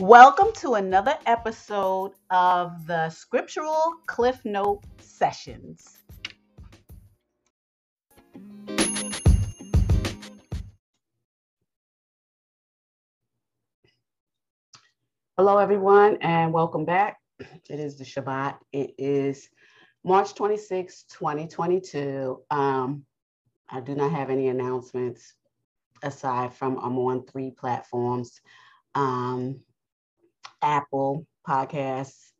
Welcome to another episode of the Scriptural Cliff Note Sessions. Hello, everyone, and welcome back. It is the Shabbat. It is March 26, 2022. Um, I do not have any announcements aside from I'm on three platforms um, Apple Podcasts,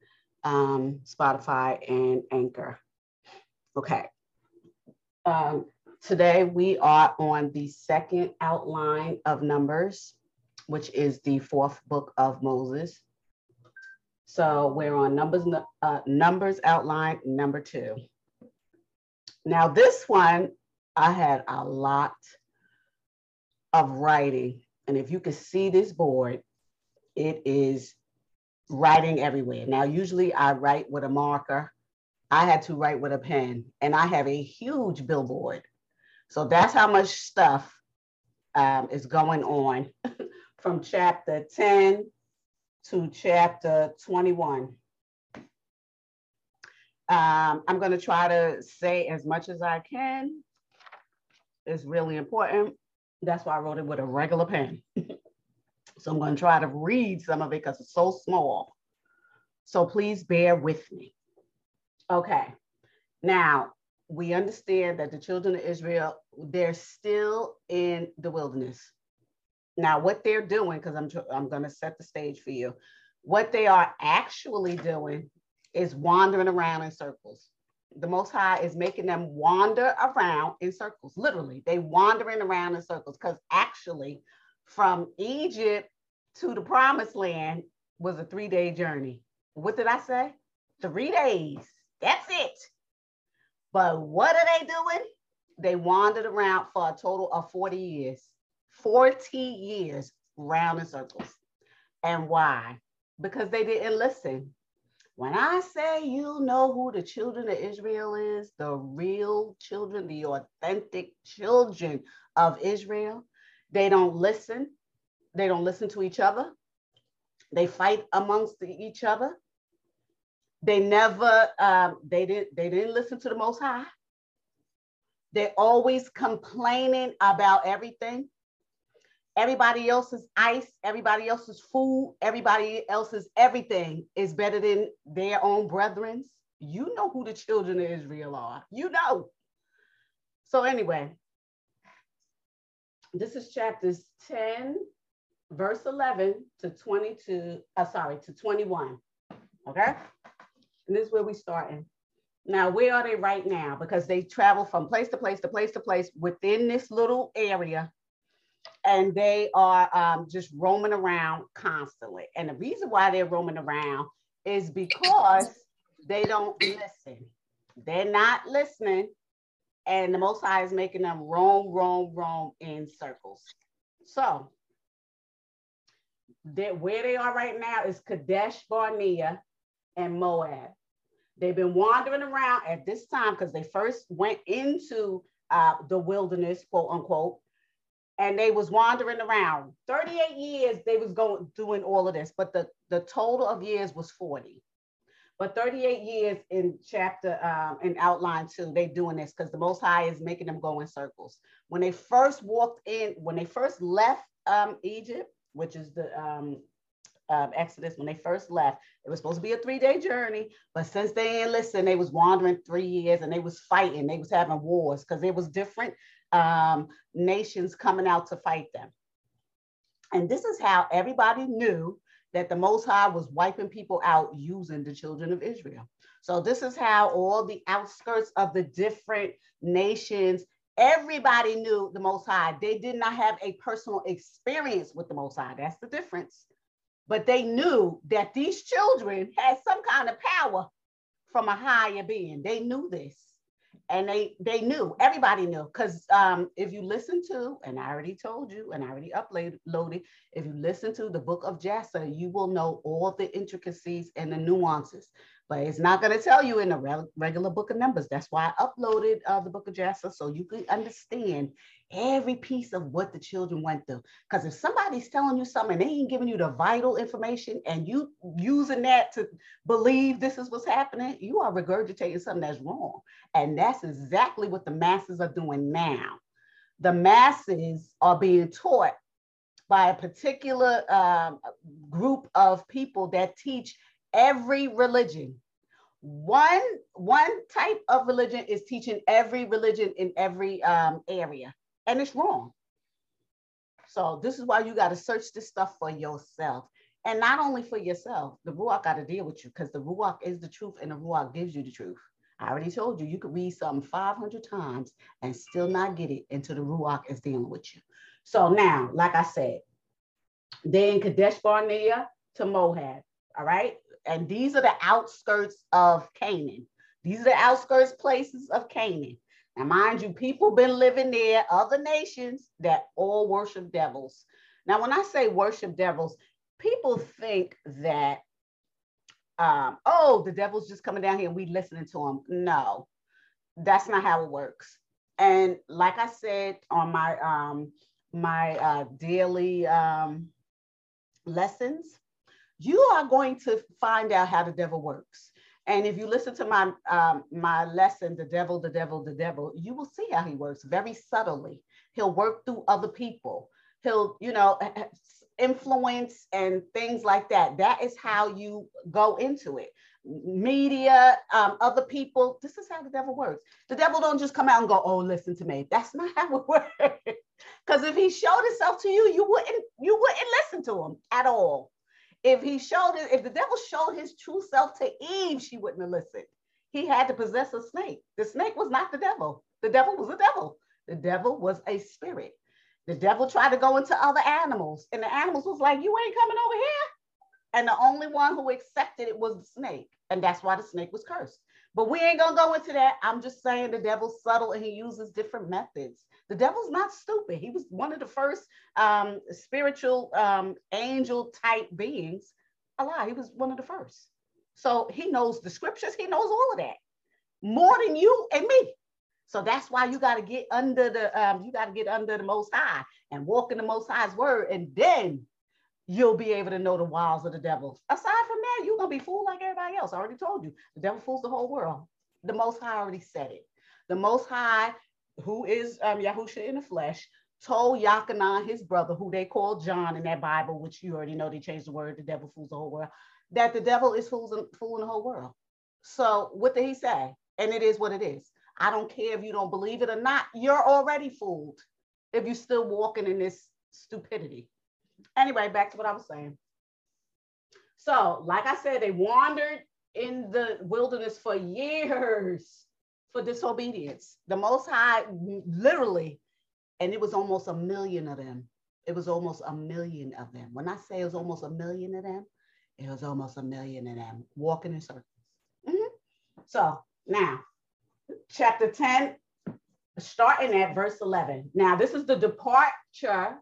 um, Spotify, and Anchor. Okay. Um, today we are on the second outline of Numbers which is the fourth book of Moses. So we're on Numbers, uh, Numbers outline number two. Now this one, I had a lot of writing. And if you can see this board, it is writing everywhere. Now, usually I write with a marker. I had to write with a pen and I have a huge billboard. So that's how much stuff um, is going on from chapter 10 to chapter 21. Um, I'm going to try to say as much as I can. It's really important. That's why I wrote it with a regular pen. so I'm going to try to read some of it because it's so small. So please bear with me. Okay. Now, we understand that the children of Israel, they're still in the wilderness. Now, what they're doing, because I'm, I'm going to set the stage for you, what they are actually doing is wandering around in circles. The Most High is making them wander around in circles. Literally, they wandering around in circles because actually, from Egypt to the Promised Land was a three day journey. What did I say? Three days. That's it. But what are they doing? They wandered around for a total of 40 years. 40 years round in circles. And why? Because they didn't listen. When I say you know who the children of Israel is, the real children, the authentic children of Israel, they don't listen. They don't listen to each other. They fight amongst each other. They never, um, they didn't, they didn't listen to the Most High. They're always complaining about everything everybody else's ice, everybody else's food, everybody else's everything is better than their own brethrens. You know who the children of Israel are. You know. So, anyway, this is chapters 10, verse 11 to 22, uh, sorry, to 21. Okay. And this is where we starting. Now, where are they right now? Because they travel from place to place to place to place within this little area and they are um, just roaming around constantly. And the reason why they're roaming around is because they don't listen. They're not listening, and the Most High is making them roam, roam, roam in circles. So, that where they are right now is Kadesh Barnea and Moab. They've been wandering around at this time because they first went into uh, the wilderness, quote unquote, and they was wandering around 38 years they was going doing all of this but the the total of years was 40 but 38 years in chapter um, in outline two they're doing this because the most high is making them go in circles when they first walked in when they first left um, egypt which is the um, um, Exodus when they first left. It was supposed to be a three-day journey, but since they didn't listen, they was wandering three years and they was fighting. They was having wars because it was different um, nations coming out to fight them. And this is how everybody knew that the Most High was wiping people out using the children of Israel. So this is how all the outskirts of the different nations, everybody knew the Most High. They did not have a personal experience with the Most High. That's the difference. But they knew that these children had some kind of power from a higher being. They knew this and they they knew everybody knew because um, if you listen to and i already told you and i already uploaded if you listen to the book of jasher you will know all the intricacies and the nuances but it's not going to tell you in the re- regular book of numbers. That's why I uploaded uh, the book of Jasher so you could understand every piece of what the children went through. Because if somebody's telling you something and they ain't giving you the vital information and you using that to believe this is what's happening, you are regurgitating something that's wrong. And that's exactly what the masses are doing now. The masses are being taught by a particular um, group of people that teach every religion. One, one type of religion is teaching every religion in every um, area, and it's wrong. So this is why you got to search this stuff for yourself. And not only for yourself, the Ruach got to deal with you because the Ruach is the truth and the Ruach gives you the truth. I already told you, you could read something 500 times and still not get it until the Ruach is dealing with you. So now, like I said, then Kadesh Barnea to Moab, all right? and these are the outskirts of Canaan. These are the outskirts places of Canaan. Mind you, people been living there, other nations that all worship devils. Now, when I say worship devils, people think that, um, oh, the devil's just coming down here and we listening to him. No, that's not how it works. And like I said on my um, my uh, daily um, lessons, you are going to find out how the devil works. And if you listen to my um, my lesson, the devil, the devil, the devil, you will see how he works very subtly. He'll work through other people. He'll, you know, influence and things like that. That is how you go into it. Media, um, other people. This is how the devil works. The devil don't just come out and go, "Oh, listen to me." That's not how it works. Because if he showed himself to you, you wouldn't you wouldn't listen to him at all. If he showed it, if the devil showed his true self to Eve, she wouldn't have listened. He had to possess a snake. The snake was not the devil. The devil was a devil. The devil was a spirit. The devil tried to go into other animals, and the animals was like, "You ain't coming over here." And the only one who accepted it was the snake, and that's why the snake was cursed. But we ain't gonna go into that. I'm just saying the devil's subtle and he uses different methods. The devil's not stupid. He was one of the first um, spiritual um, angel type beings alive. He was one of the first. So he knows the scriptures. He knows all of that more than you and me. So that's why you got to get under the um, you got to get under the Most High and walk in the Most High's word, and then you'll be able to know the wiles of the devil. Aside from that, you're gonna be fooled like everybody else. I already told you, the devil fools the whole world. The Most High already said it. The Most High, who is um, Yahusha in the flesh, told Yachanan, his brother, who they called John in that Bible, which you already know they changed the word, the devil fools the whole world, that the devil is fooling, fooling the whole world. So what did he say? And it is what it is. I don't care if you don't believe it or not, you're already fooled if you're still walking in this stupidity. Anyway, back to what I was saying. So, like I said, they wandered in the wilderness for years for disobedience. The Most High, literally, and it was almost a million of them. It was almost a million of them. When I say it was almost a million of them, it was almost a million of them walking in circles. Mm-hmm. So now, chapter 10, starting at verse 11. Now, this is the departure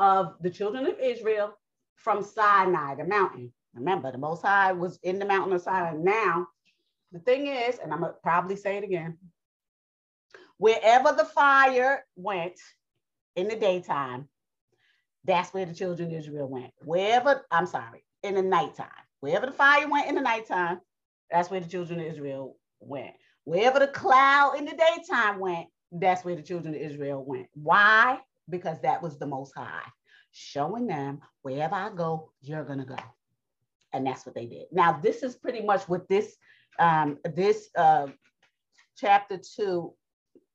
of the children of Israel from Sinai, the mountain. Remember, the Most High was in the mountain of Sinai. Now, the thing is, and I'm gonna probably say it again, wherever the fire went in the daytime, that's where the children of Israel went. Wherever, I'm sorry, in the nighttime. Wherever the fire went in the nighttime, that's where the children of Israel went. Wherever the cloud in the daytime went, that's where the children of Israel went. Why? Because that was the most high, showing them wherever I go, you're gonna go. And that's what they did. Now, this is pretty much what this um, this uh, chapter two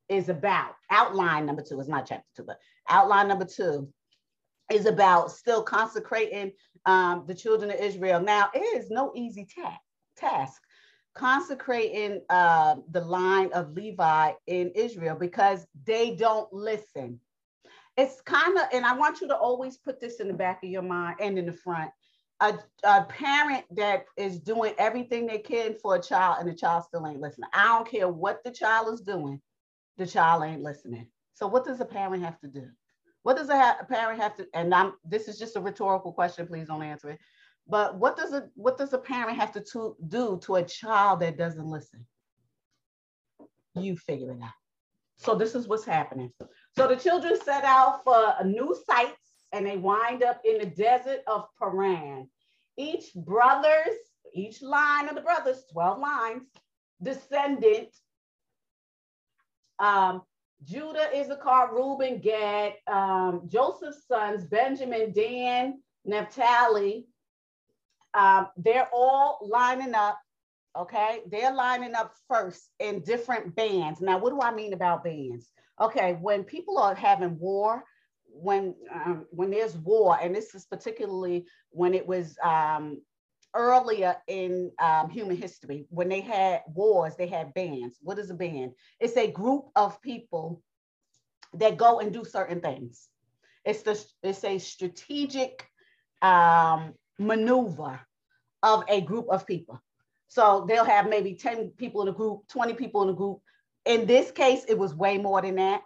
is about. Outline number two is not chapter two, but outline number two is about still consecrating um, the children of Israel. Now, it is no easy ta- task consecrating uh, the line of Levi in Israel because they don't listen it's kind of, and I want you to always put this in the back of your mind and in the front. A, a parent that is doing everything they can for a child and the child still ain't listening. I don't care what the child is doing, the child ain't listening. So what does a parent have to do? What does a, ha- a parent have to? And I'm this is just a rhetorical question. Please don't answer it. But what does a what does a parent have to, to do to a child that doesn't listen? You figure it out. So this is what's happening. So the children set out for new sites and they wind up in the desert of Paran. Each brothers, each line of the brothers, 12 lines, descendant. Um, Judah, Issachar, Reuben, Gad, um, Joseph's sons, Benjamin, Dan, Naphtali. Um, they're all lining up, okay? They're lining up first in different bands. Now, what do I mean about bands? Okay, when people are having war, when um, when there's war, and this is particularly when it was um, earlier in um, human history, when they had wars, they had bands. What is a band? It's a group of people that go and do certain things. It's the it's a strategic um, maneuver of a group of people. So they'll have maybe 10 people in a group, 20 people in a group. In this case, it was way more than that.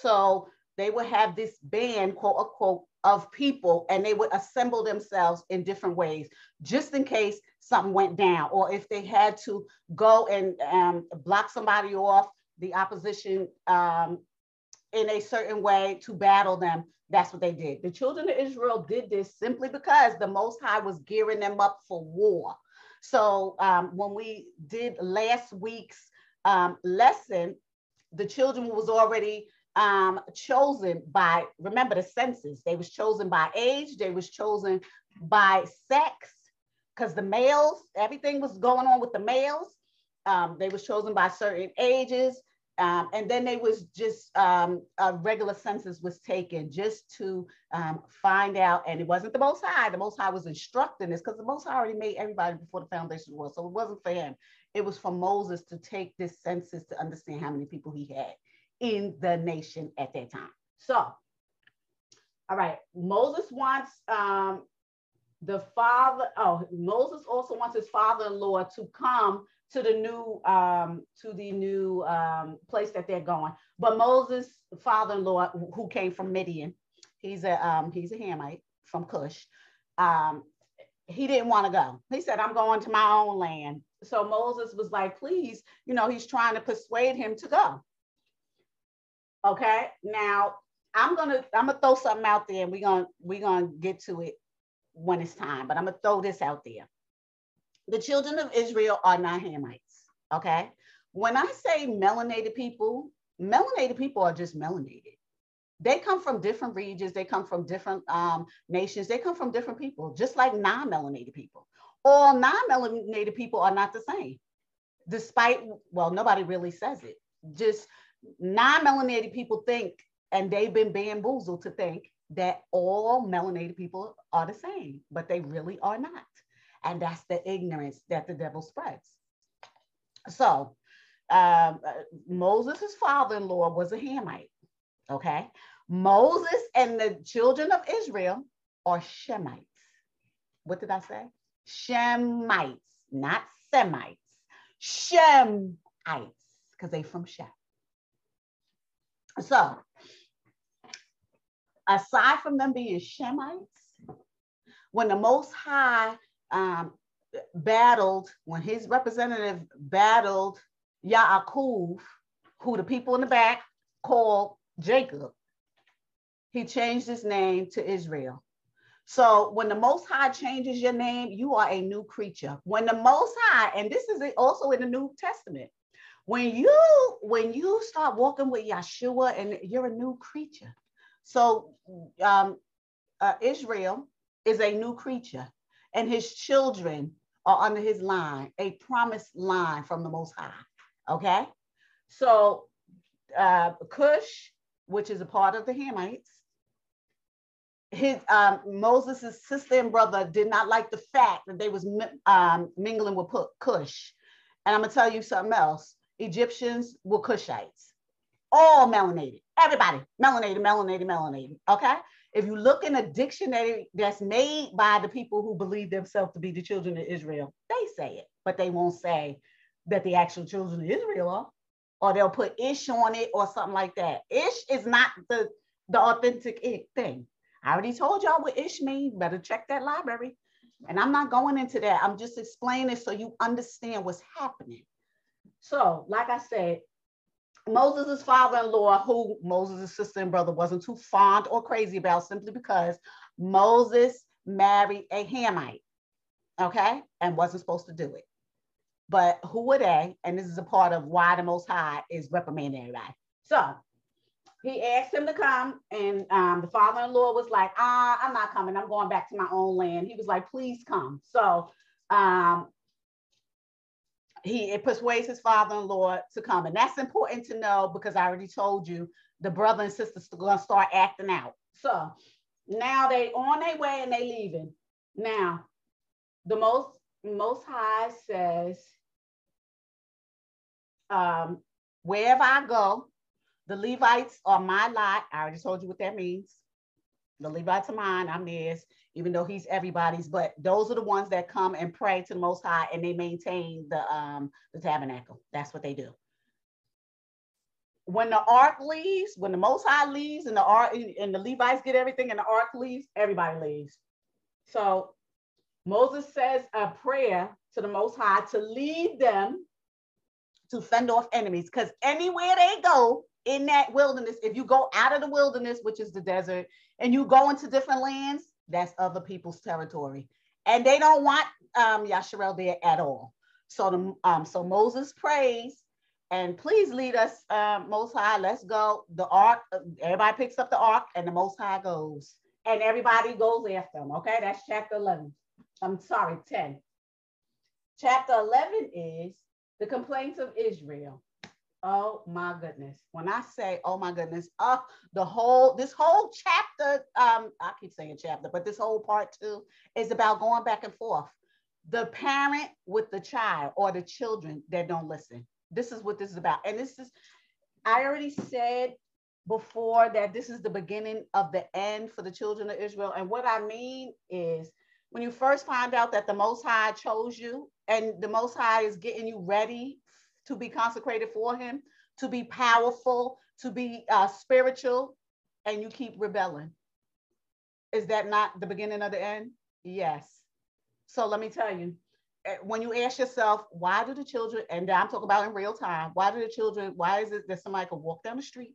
So they would have this band, quote unquote, of people and they would assemble themselves in different ways just in case something went down or if they had to go and um, block somebody off the opposition um, in a certain way to battle them that's what they did the children of israel did this simply because the most high was gearing them up for war so um, when we did last week's um, lesson the children was already um, chosen by, remember the census, they was chosen by age, they was chosen by sex, because the males, everything was going on with the males. Um, they was chosen by certain ages. Um, and then they was just um, a regular census was taken just to um, find out, and it wasn't the Most High. The Most High was instructing this because the Most High already made everybody before the foundation world, so it wasn't for him. It was for Moses to take this census to understand how many people he had in the nation at that time. So, all right, Moses wants um, the father, oh, Moses also wants his father-in-law to come to the new um, to the new um, place that they're going. But Moses' father-in-law, who came from Midian, he's a um, he's a Hamite from Cush. Um, he didn't want to go. He said, "I'm going to my own land." So Moses was like, "Please, you know, he's trying to persuade him to go." Okay. Now I'm gonna I'm gonna throw something out there and we're gonna we're gonna get to it when it's time, but I'm gonna throw this out there. The children of Israel are not Hamites. Okay. When I say melanated people, melanated people are just melanated. They come from different regions, they come from different um, nations, they come from different people, just like non-melanated people. All non-melanated people are not the same. Despite, well, nobody really says it. Just non-melanated people think, and they've been bamboozled to think that all melanated people are the same, but they really are not. And that's the ignorance that the devil spreads. So um, uh, Moses' father-in-law was a Hamite. Okay. Moses and the children of Israel are Shemites. What did I say? Shemites, not Semites. Shemites, because they from Shem. So, aside from them being Shemites, when the Most High um, battled, when his representative battled Yaakov, who the people in the back called Jacob, he changed his name to Israel. So when the Most High changes your name, you are a new creature. When the Most High, and this is also in the New Testament, when you when you start walking with Yeshua and you're a new creature. So um, uh, Israel is a new creature, and his children are under his line, a promised line from the Most High. Okay, so uh, Cush, which is a part of the Hamites, his um, Moses' sister and brother did not like the fact that they was um, mingling with Cush. And I'm gonna tell you something else. Egyptians were Cushites, all melanated, everybody melanated, melanated, melanated. Okay. If you look in a dictionary that's made by the people who believe themselves to be the children of Israel, they say it, but they won't say that the actual children of Israel are, or they'll put ish on it or something like that. Ish is not the, the authentic thing. I already told y'all what ish means. Better check that library. And I'm not going into that. I'm just explaining so you understand what's happening. So, like I said, Moses' father-in-law, who Moses' sister and brother wasn't too fond or crazy about simply because Moses married a Hamite, okay, and wasn't supposed to do it. But who were they? And this is a part of why the Most High is reprimanding everybody. So he asked him to come, and um, the father-in-law was like, "Ah, I'm not coming. I'm going back to my own land." He was like, "Please come." So um, he persuades his father-in-law to come, and that's important to know because I already told you the brother and sisters are to start acting out. So now they on their way and they leaving. Now, the most most high says, um, wherever I go, the Levites are my lot. I already told you what that means. The Levites are mine, I'm theirs, even though he's everybody's, but those are the ones that come and pray to the most high and they maintain the um the tabernacle. That's what they do. When the ark leaves, when the most high leaves and the ark and the Levites get everything and the ark leaves, everybody leaves. So Moses says a prayer to the most high to lead them to fend off enemies because anywhere they go, in that wilderness, if you go out of the wilderness, which is the desert, and you go into different lands, that's other people's territory. And they don't want um, Yasharel there at all. So, the, um, so Moses prays, and please lead us, uh, Most High. Let's go. The ark, everybody picks up the ark, and the Most High goes, and everybody goes after them. Okay, that's chapter 11. I'm sorry, 10. Chapter 11 is the complaints of Israel. Oh my goodness. When I say, oh my goodness, uh, the whole, this whole chapter, um, I keep saying chapter, but this whole part two is about going back and forth. The parent with the child or the children that don't listen. This is what this is about. And this is, I already said before that this is the beginning of the end for the children of Israel. And what I mean is when you first find out that the Most High chose you and the Most High is getting you ready to be consecrated for him, to be powerful, to be uh, spiritual, and you keep rebelling. Is that not the beginning of the end? Yes. So let me tell you, eh, when you ask yourself, why do the children, and I'm talking about in real time, why do the children, why is it that somebody could walk down the street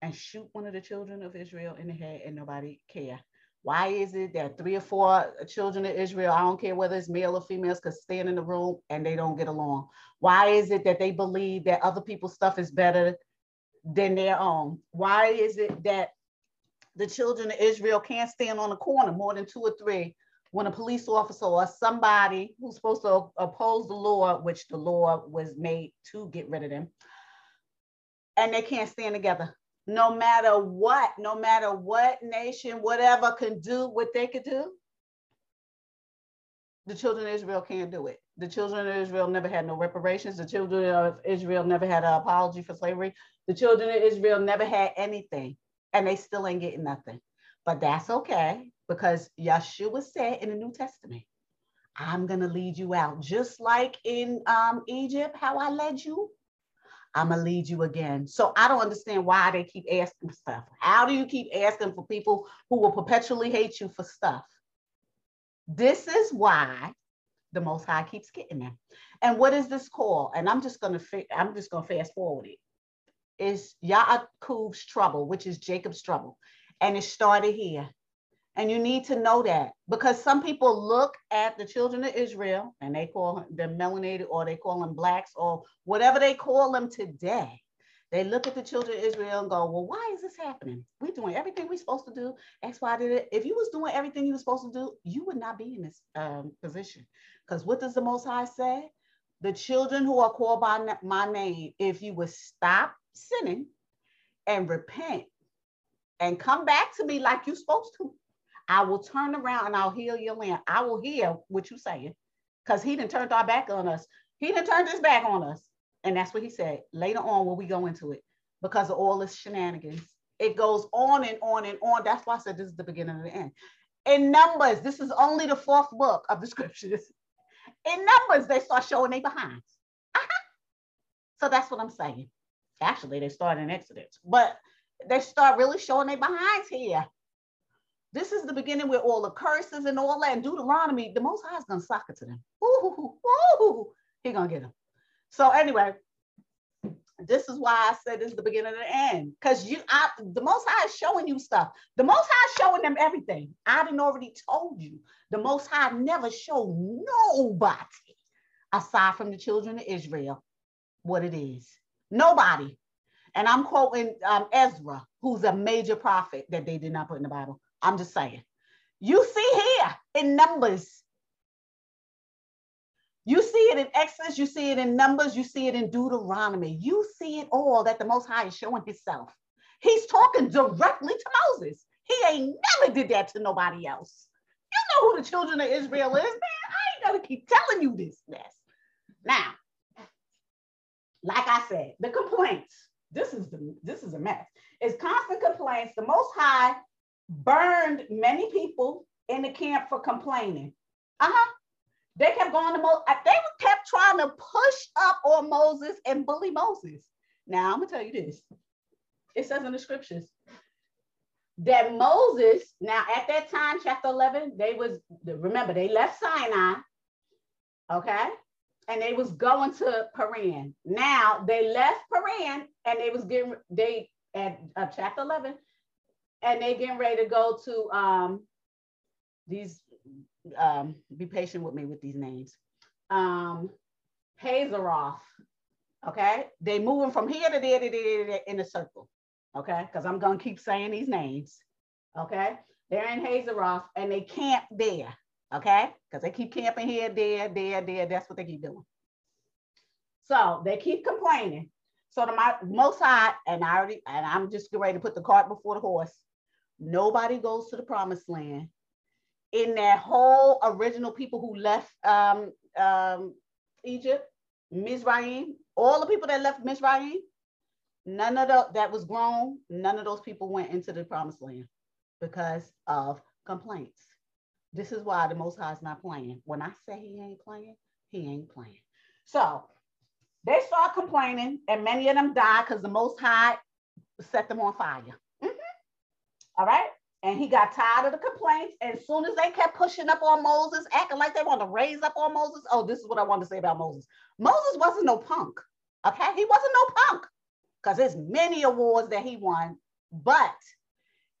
and shoot one of the children of Israel in the head and nobody care? Why is it that three or four children of Israel, I don't care whether it's male or females, could stand in the room and they don't get along? Why is it that they believe that other people's stuff is better than their own? Why is it that the children of Israel can't stand on a corner more than two or three when a police officer or somebody who's supposed to oppose the law, which the law was made to get rid of them, and they can't stand together? No matter what, no matter what nation, whatever can do what they could do, the children of Israel can't do it. The children of Israel never had no reparations. The children of Israel never had an apology for slavery. The children of Israel never had anything, and they still ain't getting nothing. But that's okay because Yeshua said in the New Testament, I'm going to lead you out. Just like in um, Egypt, how I led you, I'm gonna lead you again. So I don't understand why they keep asking stuff. How do you keep asking for people who will perpetually hate you for stuff? This is why the Most High keeps getting them. And what is this called? And I'm just gonna I'm just gonna fast forward it. It's Yaakov's trouble, which is Jacob's trouble, and it started here. And you need to know that because some people look at the children of Israel and they call them melanated or they call them blacks or whatever they call them today. They look at the children of Israel and go, well, why is this happening? We're doing everything we're supposed to do. X, Y, did it. If you was doing everything you were supposed to do, you would not be in this um, position. Because what does the Most High say? The children who are called by my name, if you would stop sinning and repent and come back to me like you're supposed to, I will turn around and I'll heal your land. I will hear what you're saying because he didn't turn our back on us. He didn't turn his back on us. And that's what he said later on when we go into it because of all this shenanigans. It goes on and on and on. That's why I said this is the beginning of the end. In Numbers, this is only the fourth book of the scriptures. In Numbers, they start showing their behinds. Uh-huh. So that's what I'm saying. Actually, they start in Exodus, but they start really showing their behinds here. This is the beginning with all the curses and all that. And Deuteronomy, the Most High is going to sock it to them. Ooh, ooh, he going to get them. So anyway, this is why I said this is the beginning of the end. Because you, I, the Most High is showing you stuff. The Most High is showing them everything. I didn't already told you. The Most High never showed nobody aside from the children of Israel what it is. Nobody. And I'm quoting um, Ezra, who's a major prophet that they did not put in the Bible. I'm just saying. You see here in Numbers. You see it in Exodus, you see it in Numbers, you see it in Deuteronomy. You see it all that the Most High is showing Himself. He's talking directly to Moses. He ain't never did that to nobody else. You know who the children of Israel is, man. I ain't gonna keep telling you this mess. Now, like I said, the complaints. This is the this is a mess. It's constant complaints. The Most High burned many people in the camp for complaining. Uh-huh. They kept going to Moses. They kept trying to push up on Moses and bully Moses. Now I'm gonna tell you this. It says in the scriptures that Moses, now at that time, chapter 11, they was remember they left Sinai, okay, and they was going to Paran. Now they left Paran and they was getting they at uh, chapter 11 and they getting ready to go to um, these, um, be patient with me with these names. Um, Hazeroth, okay? They moving from here to there to there, to there in a circle, okay? Because I'm gonna keep saying these names, okay? They're in Hazeroth and they camp there, okay? Because they keep camping here, there, there, there. That's what they keep doing. So they keep complaining. So the my, most high, and I already, and I'm just ready to put the cart before the horse. Nobody goes to the promised land. In that whole original people who left um, um, Egypt, Mizraim, all the people that left Mizraim, none of the, that was grown, none of those people went into the promised land because of complaints. This is why the Most High is not playing. When I say he ain't playing, he ain't playing. So they start complaining, and many of them die because the Most High set them on fire. All right. And he got tired of the complaints. As soon as they kept pushing up on Moses, acting like they want to raise up on Moses. Oh, this is what I want to say about Moses. Moses wasn't no punk. Okay. He wasn't no punk because there's many awards that he won, but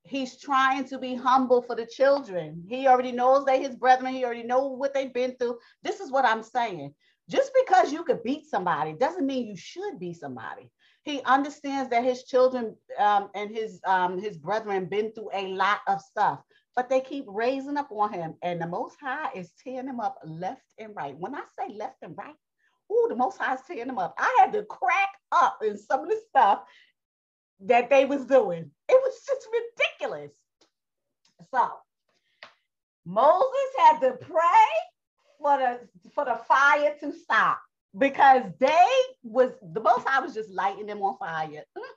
he's trying to be humble for the children. He already knows they his brethren. He already know what they've been through. This is what I'm saying. Just because you could beat somebody doesn't mean you should be somebody. He understands that his children um, and his um, his brethren been through a lot of stuff, but they keep raising up on him, and the Most High is tearing them up left and right. When I say left and right, oh, the Most High is tearing them up. I had to crack up in some of the stuff that they was doing. It was just ridiculous. So Moses had to pray for the for the fire to stop because they was the most I was just lighting them on fire. Mm-hmm.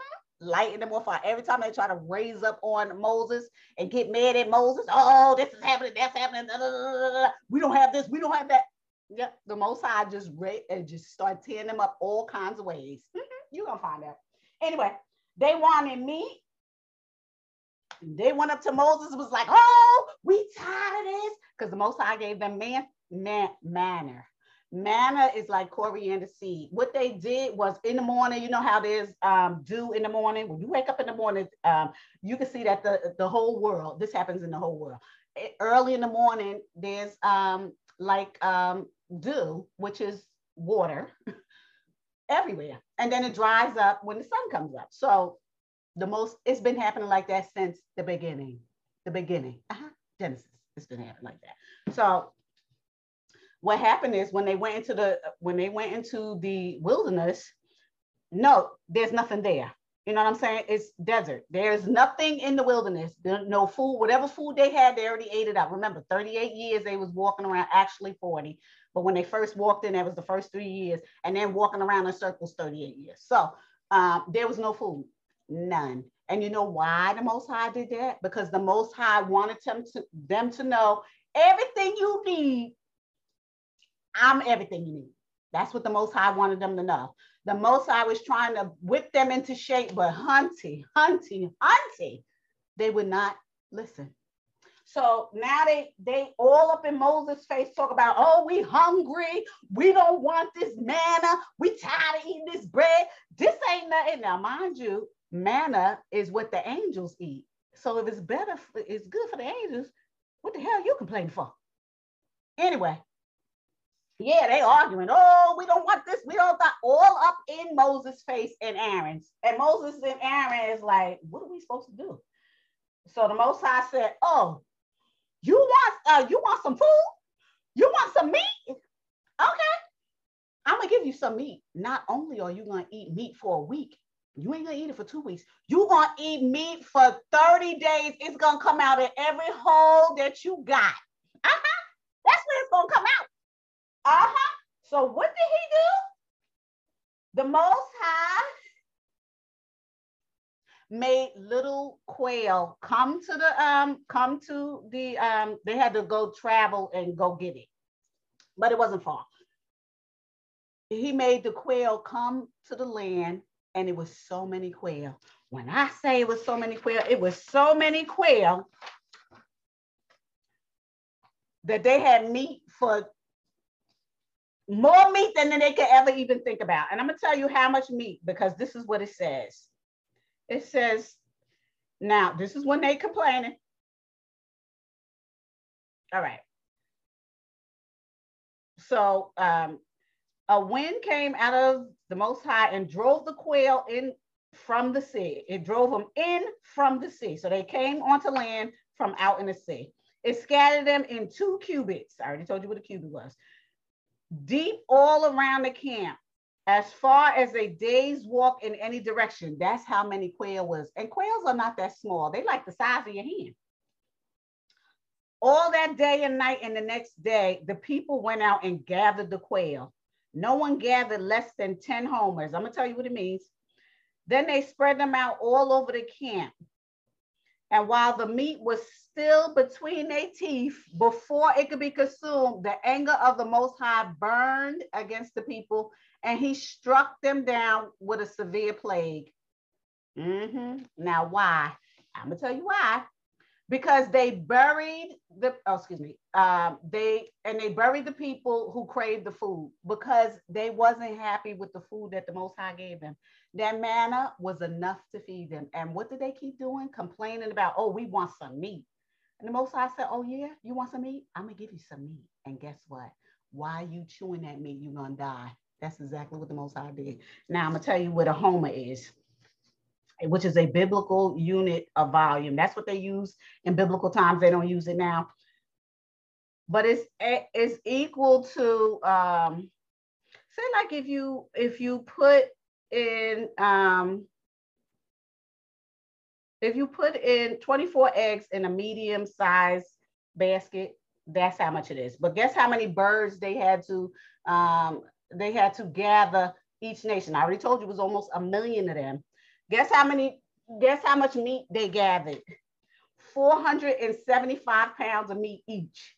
Lighting them on fire. Every time they try to raise up on Moses and get mad at Moses, oh, this is happening, that's happening. Da, da, da, we don't have this, we don't have that. Yeah, the most high just read and just start tearing them up all kinds of ways. Mm-hmm. You're gonna find out. Anyway, they wanted me. They went up to Moses, was like, oh, we tired of this. Because the most high gave them man, man manna Manna is like coriander seed. What they did was in the morning, you know how there's um, dew in the morning. When you wake up in the morning, um, you can see that the, the whole world, this happens in the whole world. Early in the morning, there's um, like um, dew, which is water everywhere. And then it dries up when the sun comes up. So the most, it's been happening like that since the beginning, the beginning, uh-huh. Genesis, it's been happening like that. So what happened is when they went into the when they went into the wilderness, no, there's nothing there. You know what I'm saying? It's desert. There's nothing in the wilderness. No food. Whatever food they had, they already ate it up. Remember, 38 years they was walking around, actually 40. But when they first walked in, that was the first three years. And then walking around in circles 38 years. So um, there was no food, none. And you know why the Most High did that? Because the Most High wanted them to, them to know everything you need I'm everything you need. That's what the Most High wanted them to know. The Most High was trying to whip them into shape, but hunty, hunty, hunty, they would not listen. So now they they all up in Moses' face talk about, oh, we hungry, we don't want this manna, we tired of eating this bread. This ain't nothing. Now, mind you, manna is what the angels eat. So if it's better, it's good for the angels. What the hell you complaining for? Anyway, yeah, they arguing. Oh, we don't want this. We don't got all up in Moses' face and Aaron's. And Moses and Aaron is like, what are we supposed to do? So the Most High said, "Oh, you want uh, you want some food? You want some meat? Okay, I'm gonna give you some meat. Not only are you gonna eat meat for a week, you ain't gonna eat it for two weeks. You gonna eat meat for 30 days. It's gonna come out of every hole that you got. Uh-huh. That's where it's gonna come out. Uh-huh. So what did he do? The Most High made little quail come to the um come to the um they had to go travel and go get it but it wasn't far he made the quail come to the land and it was so many quail when i say it was so many quail it was so many quail that they had meat for more meat than they could ever even think about and i'm going to tell you how much meat because this is what it says it says, now this is when they complaining. All right. So um, a wind came out of the Most High and drove the quail in from the sea. It drove them in from the sea. So they came onto land from out in the sea. It scattered them in two cubits. I already told you what a cubit was. Deep all around the camp as far as a day's walk in any direction. That's how many quail was. And quails are not that small. They like the size of your hand. All that day and night and the next day, the people went out and gathered the quail. No one gathered less than 10 homers. I'm going to tell you what it means. Then they spread them out all over the camp. And while the meat was still between their teeth before it could be consumed, the anger of the Most High burned against the people and he struck them down with a severe plague. Mm-hmm. Now, why? I'm gonna tell you why. Because they buried the oh, excuse me, um, they and they buried the people who craved the food because they wasn't happy with the food that the Most High gave them. That manna was enough to feed them. And what did they keep doing? Complaining about, oh, we want some meat. And the Most High said, oh yeah, you want some meat? I'm gonna give you some meat. And guess what? Why you chewing that meat? You're gonna die. That's exactly what the Most High did. Now I'm gonna tell you what a homer is, which is a biblical unit of volume. That's what they use in biblical times. They don't use it now, but it's it's equal to um, say like if you if you put in um, if you put in 24 eggs in a medium size basket, that's how much it is. But guess how many birds they had to um, they had to gather each nation. I already told you it was almost a million of them. Guess how many, guess how much meat they gathered? 475 pounds of meat each.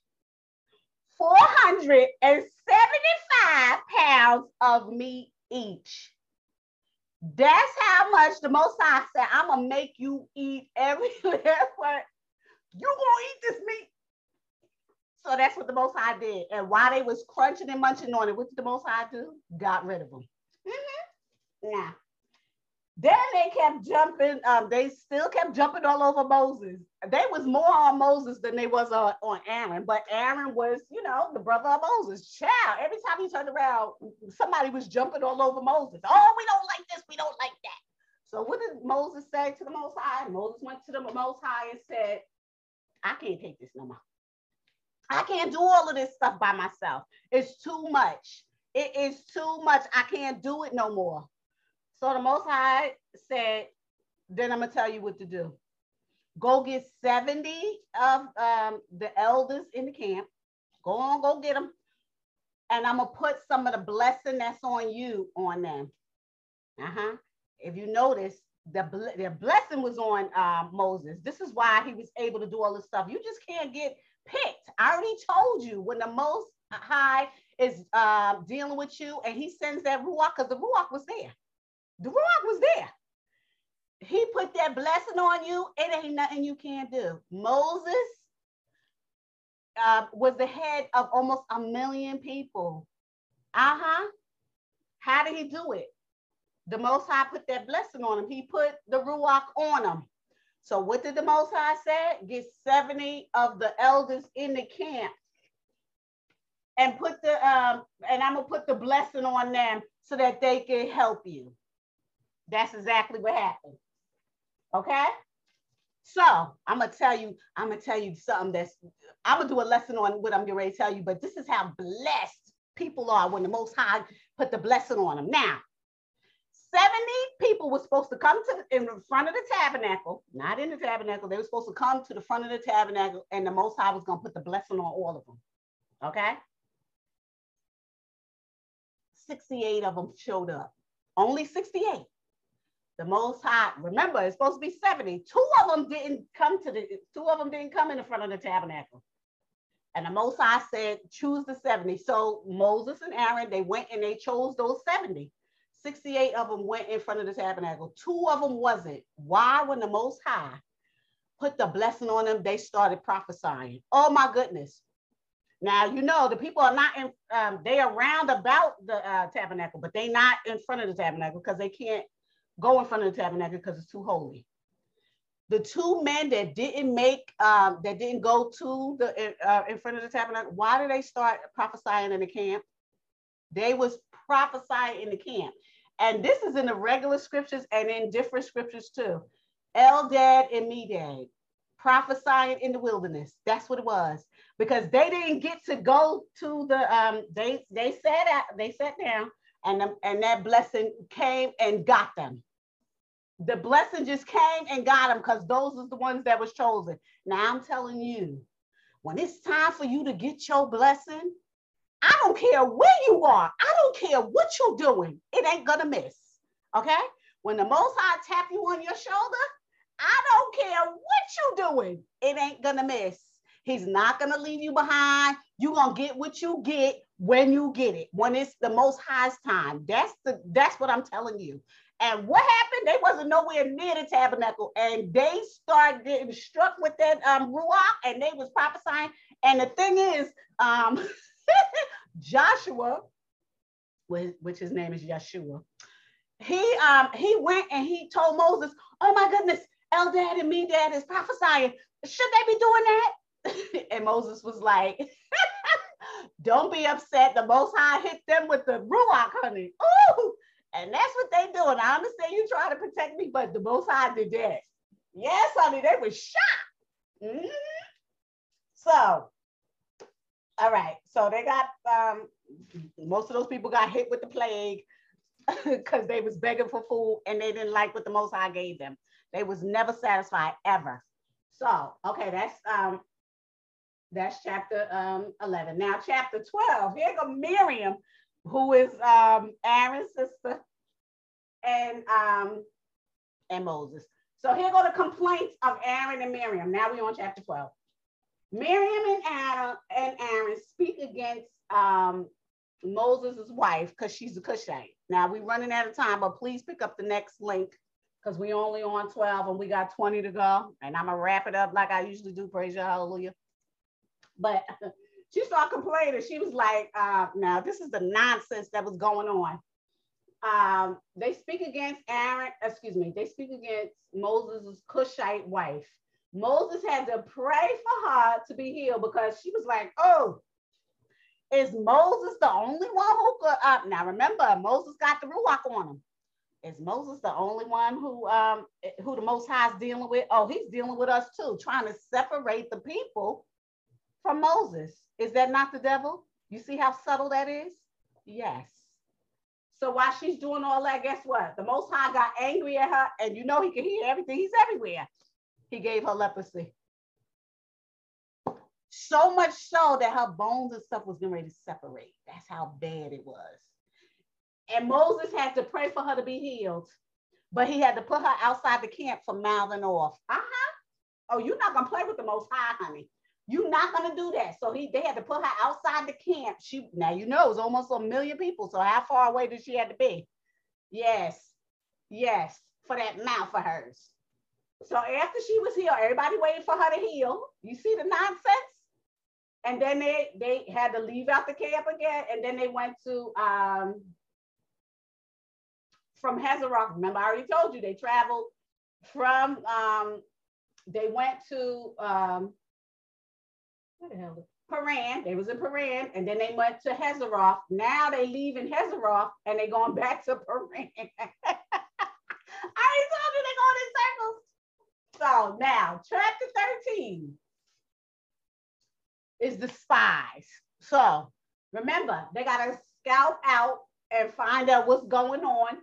475 pounds of meat each. That's how much the Most High said, I'm gonna make you eat every last one. You gonna eat this meat so that's what the Most High did. And while they was crunching and munching on it, what did the Most High do? Got rid of them. Mm-hmm. Now, then they kept jumping. Um, they still kept jumping all over Moses. They was more on Moses than they was on, on Aaron. But Aaron was, you know, the brother of Moses. Child. Every time he turned around, somebody was jumping all over Moses. Oh, we don't like this. We don't like that. So what did Moses say to the Most High? Moses went to the Most High and said, I can't take this no more. I can't do all of this stuff by myself. It's too much. It is too much. I can't do it no more. So the Most High said, then I'm going to tell you what to do. Go get 70 of um, the elders in the camp. Go on, go get them. And I'm going to put some of the blessing that's on you on them. Uh-huh. If you notice, the, the blessing was on uh, Moses. This is why he was able to do all this stuff. You just can't get picked. I already told you when the most high is uh, dealing with you and he sends that ruach because the ruach was there. The ruach was there. He put that blessing on you. It ain't nothing you can't do. Moses uh, was the head of almost a million people. Uh huh. How did he do it? The Most High put that blessing on him. He put the Ruach on him. So what did the Most High say? Get 70 of the elders in the camp and put the um and I'm gonna put the blessing on them so that they can help you. That's exactly what happened. Okay. So I'm gonna tell you, I'm gonna tell you something that's I'm gonna do a lesson on what I'm getting ready to tell you, but this is how blessed people are when the most high put the blessing on them. Now, 70 people were supposed to come to in the front of the tabernacle, not in the tabernacle. They were supposed to come to the front of the tabernacle, and the most high was gonna put the blessing on all of them. Okay. 68 of them showed up. Only 68. The most high, remember, it's supposed to be 70. Two of them didn't come to the, two of them didn't come in the front of the tabernacle. And the most high said, choose the 70. So Moses and Aaron, they went and they chose those 70. 68 of them went in front of the tabernacle. Two of them wasn't. Why? When the most high put the blessing on them, they started prophesying. Oh my goodness. Now you know the people are not in. Um, they are round about the uh, tabernacle, but they not in front of the tabernacle because they can't go in front of the tabernacle because it's too holy. The two men that didn't make, um, that didn't go to the uh, in front of the tabernacle, why did they start prophesying in the camp? They was prophesying in the camp, and this is in the regular scriptures and in different scriptures too. Eldad and Medad prophesying in the wilderness. That's what it was because they didn't get to go to the um they they sat out they sat down and the, and that blessing came and got them the blessing just came and got them because those are the ones that was chosen now i'm telling you when it's time for you to get your blessing i don't care where you are i don't care what you're doing it ain't gonna miss okay when the most high tap you on your shoulder i don't care what you're doing it ain't gonna miss He's not to leave you behind. You're going to get what you get when you get it, when it's the most highest time. That's the that's what I'm telling you. And what happened? They wasn't nowhere near the tabernacle, and they started getting struck with that um, ruach, and they was prophesying. And the thing is, um, Joshua, which his name is Yeshua, he um he went and he told Moses, "Oh my goodness, Eldad and Medad is prophesying. Should they be doing that?" and Moses was like, Don't be upset. The Most High hit them with the Ruach, honey. Ooh, and that's what they doing. I understand you trying to protect me, but the Most High did that. Yes, honey, they were shocked. Mm-hmm. So, all right. So they got um, most of those people got hit with the plague because they was begging for food and they didn't like what the Most High gave them. They was never satisfied ever. So, okay, that's um that's chapter um, 11. Now, chapter 12, here go Miriam, who is um, Aaron's sister, and, um, and Moses. So here go the complaints of Aaron and Miriam. Now we're on chapter 12. Miriam and Aaron, and Aaron speak against um, Moses' wife because she's a Cushite. Now we're running out of time, but please pick up the next link because we only on 12 and we got 20 to go. And I'm gonna wrap it up like I usually do. Praise your hallelujah. But she started complaining. She was like, uh, now this is the nonsense that was going on. Um, they speak against Aaron, excuse me, they speak against Moses' Cushite wife. Moses had to pray for her to be healed because she was like, oh, is Moses the only one who could uh, now remember Moses got the ruach on him. Is Moses the only one who um who the most high is dealing with? Oh, he's dealing with us too, trying to separate the people from Moses. Is that not the devil? You see how subtle that is? Yes. So while she's doing all that, guess what? The Most High got angry at her, and you know he can hear everything. He's everywhere. He gave her leprosy. So much so that her bones and stuff was getting ready to separate. That's how bad it was. And Moses had to pray for her to be healed, but he had to put her outside the camp for mouthing off. Uh huh. Oh, you're not gonna play with the Most High, honey. You're not gonna do that. So he they had to put her outside the camp. She now you know it's almost a million people. So how far away did she have to be? Yes, yes, for that mouth of hers. So after she was healed, everybody waited for her to heal. You see the nonsense? and then they they had to leave out the camp again, and then they went to um, from Hazeroth. Remember, I already told you they traveled from um, they went to um? Paran. They was in Paran, and then they went to Hazeroth. Now they leave in Hazeroth, and they going back to Paran. I told you they going in circles. So now, chapter 13 is the spies. So remember, they got to scout out and find out what's going on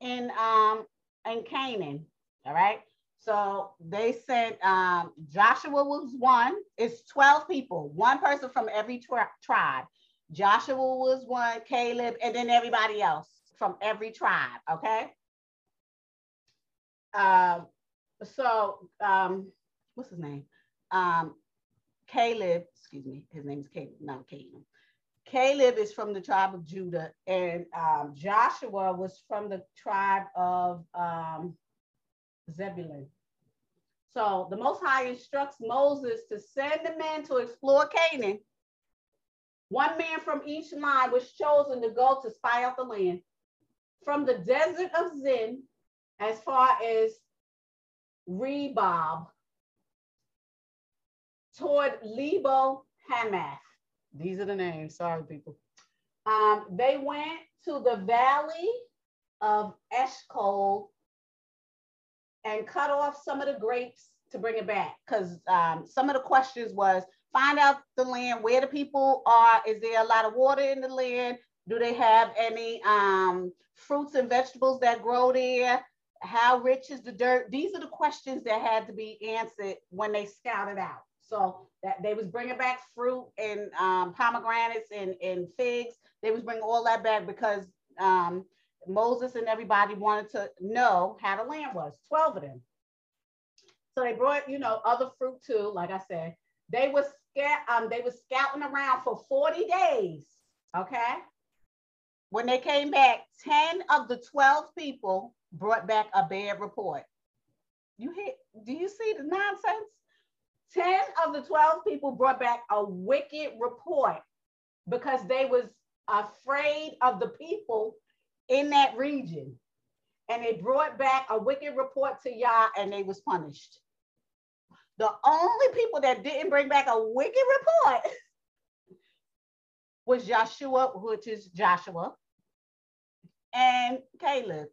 in um in Canaan. All right. So they sent um, Joshua was one. It's 12 people, one person from every tri- tribe. Joshua was one, Caleb, and then everybody else from every tribe. Okay. Um, so um, what's his name? Um, Caleb, excuse me, his name is Caleb, not Caleb. Caleb is from the tribe of Judah, and um, Joshua was from the tribe of um, Zebulun. So the Most High instructs Moses to send the men to explore Canaan. One man from each line was chosen to go to spy out the land from the desert of Zin as far as Rehob toward Lebo Hamath. These are the names. Sorry, people. Um, they went to the valley of Eshcol and cut off some of the grapes to bring it back. Because um, some of the questions was find out the land, where the people are. Is there a lot of water in the land? Do they have any um, fruits and vegetables that grow there? How rich is the dirt? These are the questions that had to be answered when they scouted out. So that they was bringing back fruit and um, pomegranates and, and figs. They was bringing all that back because um, Moses and everybody wanted to know how the land was, 12 of them. So they brought, you know, other fruit too, like I said. They was um, they was scouting around for 40 days. Okay. When they came back, 10 of the 12 people brought back a bad report. You hit, do you see the nonsense? 10 of the 12 people brought back a wicked report because they was afraid of the people in that region. And they brought back a wicked report to Yah and they was punished. The only people that didn't bring back a wicked report was Joshua, which is Joshua, and Caleb.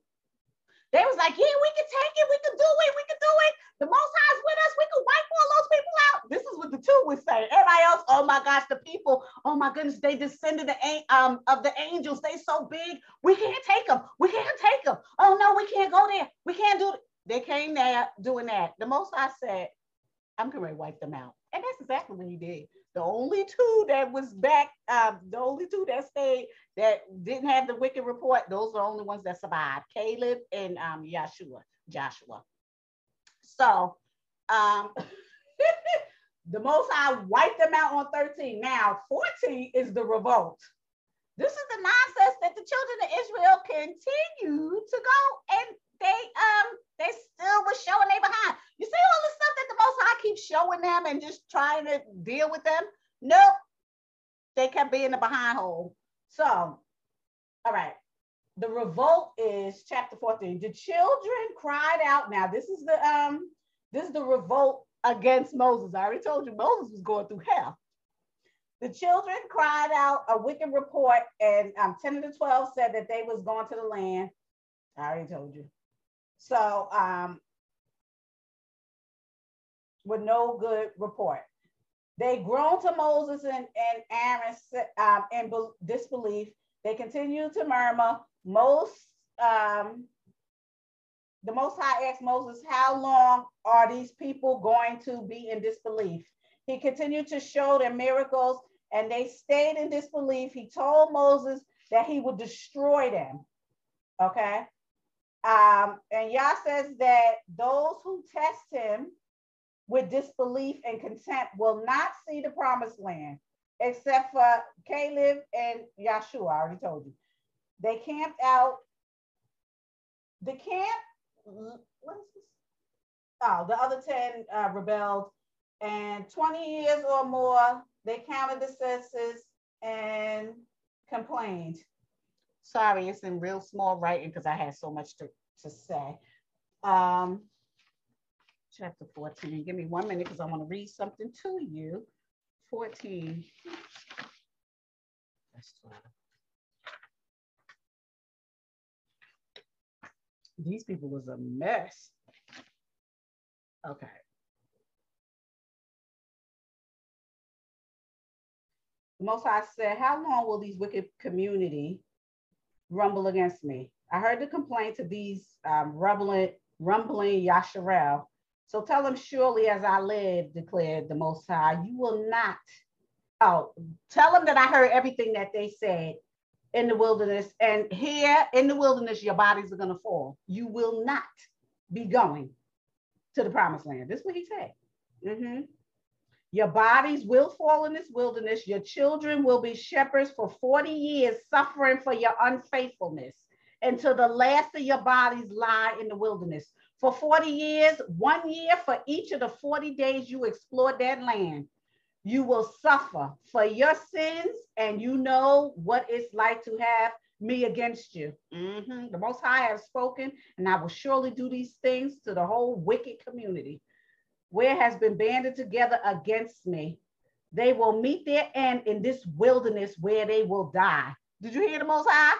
They was like, yeah, we can take it, we can do it, we can do it. The Most High is with us, we can wipe all those people out. This is what the two would say. Everybody else, oh my gosh, the people, oh my goodness, they descended the um of the angels. They so big, we can't take them. We can't take them. Oh no, we can't go there. We can't do it. They came there doing that. The Most High said, I'm to wipe them out. And that's exactly what he did. The only two that was back, um, the only two that stayed that didn't have the wicked report, those are the only ones that survived, Caleb and um, Joshua. Joshua. So um, the Most High wiped them out on 13. Now 14 is the revolt. This is the nonsense that the children of Israel continue to go and they um they still was showing they behind. You see all the stuff that the Most High keeps showing them and just trying to deal with them. Nope, they kept being the behind hole. So, all right, the revolt is chapter 14. The children cried out. Now this is the um this is the revolt against Moses. I already told you Moses was going through hell. The children cried out a wicked report, and um, 10 of the 12 said that they was going to the land. I already told you. So um, with no good report. They groaned to Moses and, and Aaron um, in disbelief. They continued to murmur. Most um, the Most High asked Moses, "How long are these people going to be in disbelief?" He continued to show them miracles, and they stayed in disbelief. He told Moses that he would destroy them. Okay. Um, and Yah says that those who test him with disbelief and contempt will not see the promised land, except for Caleb and Yahshua. I already told you. They camped out. The camp? Oh, the other 10 uh, rebelled and 20 years or more, they counted the census and complained. Sorry, it's in real small writing because I had so much to, to say. Um, chapter 14. Give me one minute because I want to read something to you. 14. That's 12. These people was a mess. Okay. The Most High said, How long will these wicked community rumble against me? I heard the complaints of these um, rumbling, rumbling Yasharel. So tell them, surely as I live, declared the Most High, you will not. Oh, tell them that I heard everything that they said in the wilderness. And here in the wilderness, your bodies are going to fall. You will not be going to the promised land. This is what he said. Mm-hmm. Your bodies will fall in this wilderness. Your children will be shepherds for 40 years, suffering for your unfaithfulness until the last of your bodies lie in the wilderness. For 40 years, one year for each of the 40 days you explored that land, you will suffer for your sins, and you know what it's like to have me against you. Mm-hmm. The Most High has spoken, and I will surely do these things to the whole wicked community, where has been banded together against me. They will meet their end in this wilderness where they will die. Did you hear the Most High?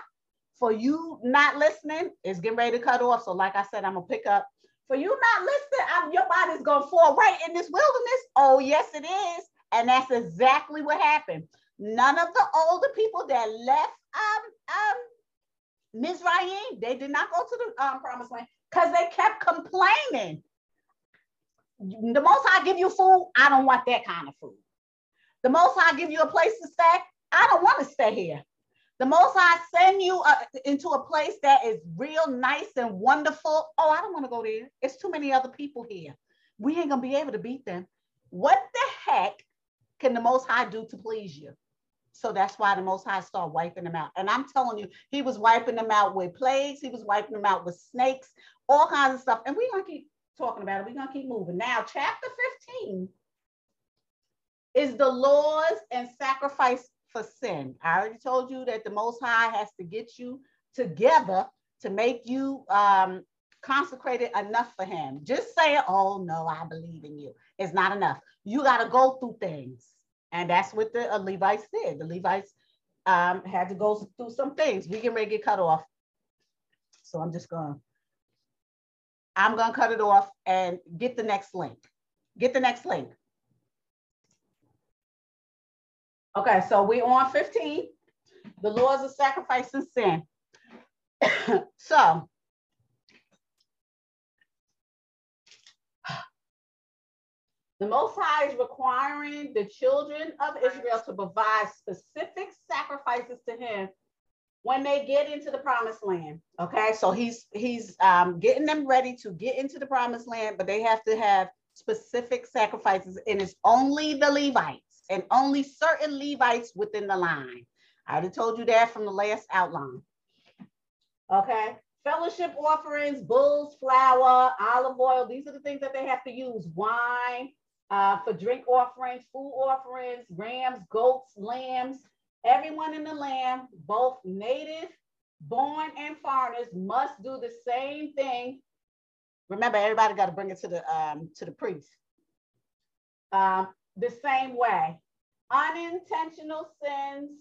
For you not listening, it's getting ready to cut off. So, like I said, I'm gonna pick up. For you not listening, I'm, your body's gonna fall right in this wilderness. Oh, yes, it is. And that's exactly what happened. None of the older people that left um, um, Mizraim, they did not go to the um, promised land because they kept complaining. The most I give you food, I don't want that kind of food. The most I give you a place to stay, I don't want to stay here. The most I send you uh, into a place that is real nice and wonderful. Oh, I don't want to go there. It's too many other people here. We ain't gonna be able to beat them. What the heck can the Most High do to please you? So that's why the Most High started wiping them out. And I'm telling you, He was wiping them out with plagues. He was wiping them out with snakes, all kinds of stuff. And we're gonna keep talking about it. We're gonna keep moving. Now, chapter 15 is the laws and sacrifice for sin. I already told you that the Most High has to get you together to make you um, consecrated enough for Him. Just saying, oh no, I believe in you, It's not enough. You got to go through things. And that's what the uh, Levites did. The Levites um, had to go through some things. We can to get cut off. So I'm just going to, I'm to cut it off and get the next link. Get the next link. Okay, so we're on 15, the laws of sacrifice and sin. so The Most High is requiring the children of Israel to provide specific sacrifices to Him when they get into the promised land. Okay, so He's He's um, getting them ready to get into the promised land, but they have to have specific sacrifices, and it's only the Levites and only certain Levites within the line. I already told you that from the last outline. Okay, fellowship offerings, bulls, flour, olive oil. These are the things that they have to use. Wine, uh, for drink offerings, food offerings, rams, goats, lambs. Everyone in the land, both native, born, and foreigners, must do the same thing. Remember, everybody got to bring it to the um, to the priest. Um, the same way. Unintentional sins,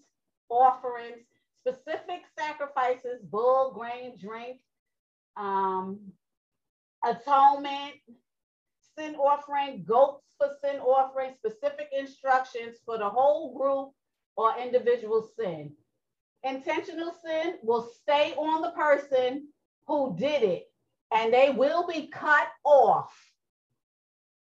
offerings, specific sacrifices, bull, grain, drink, um, atonement, sin offering, goats for sin offering, specific instructions for the whole group or individual sin. Intentional sin will stay on the person who did it and they will be cut off.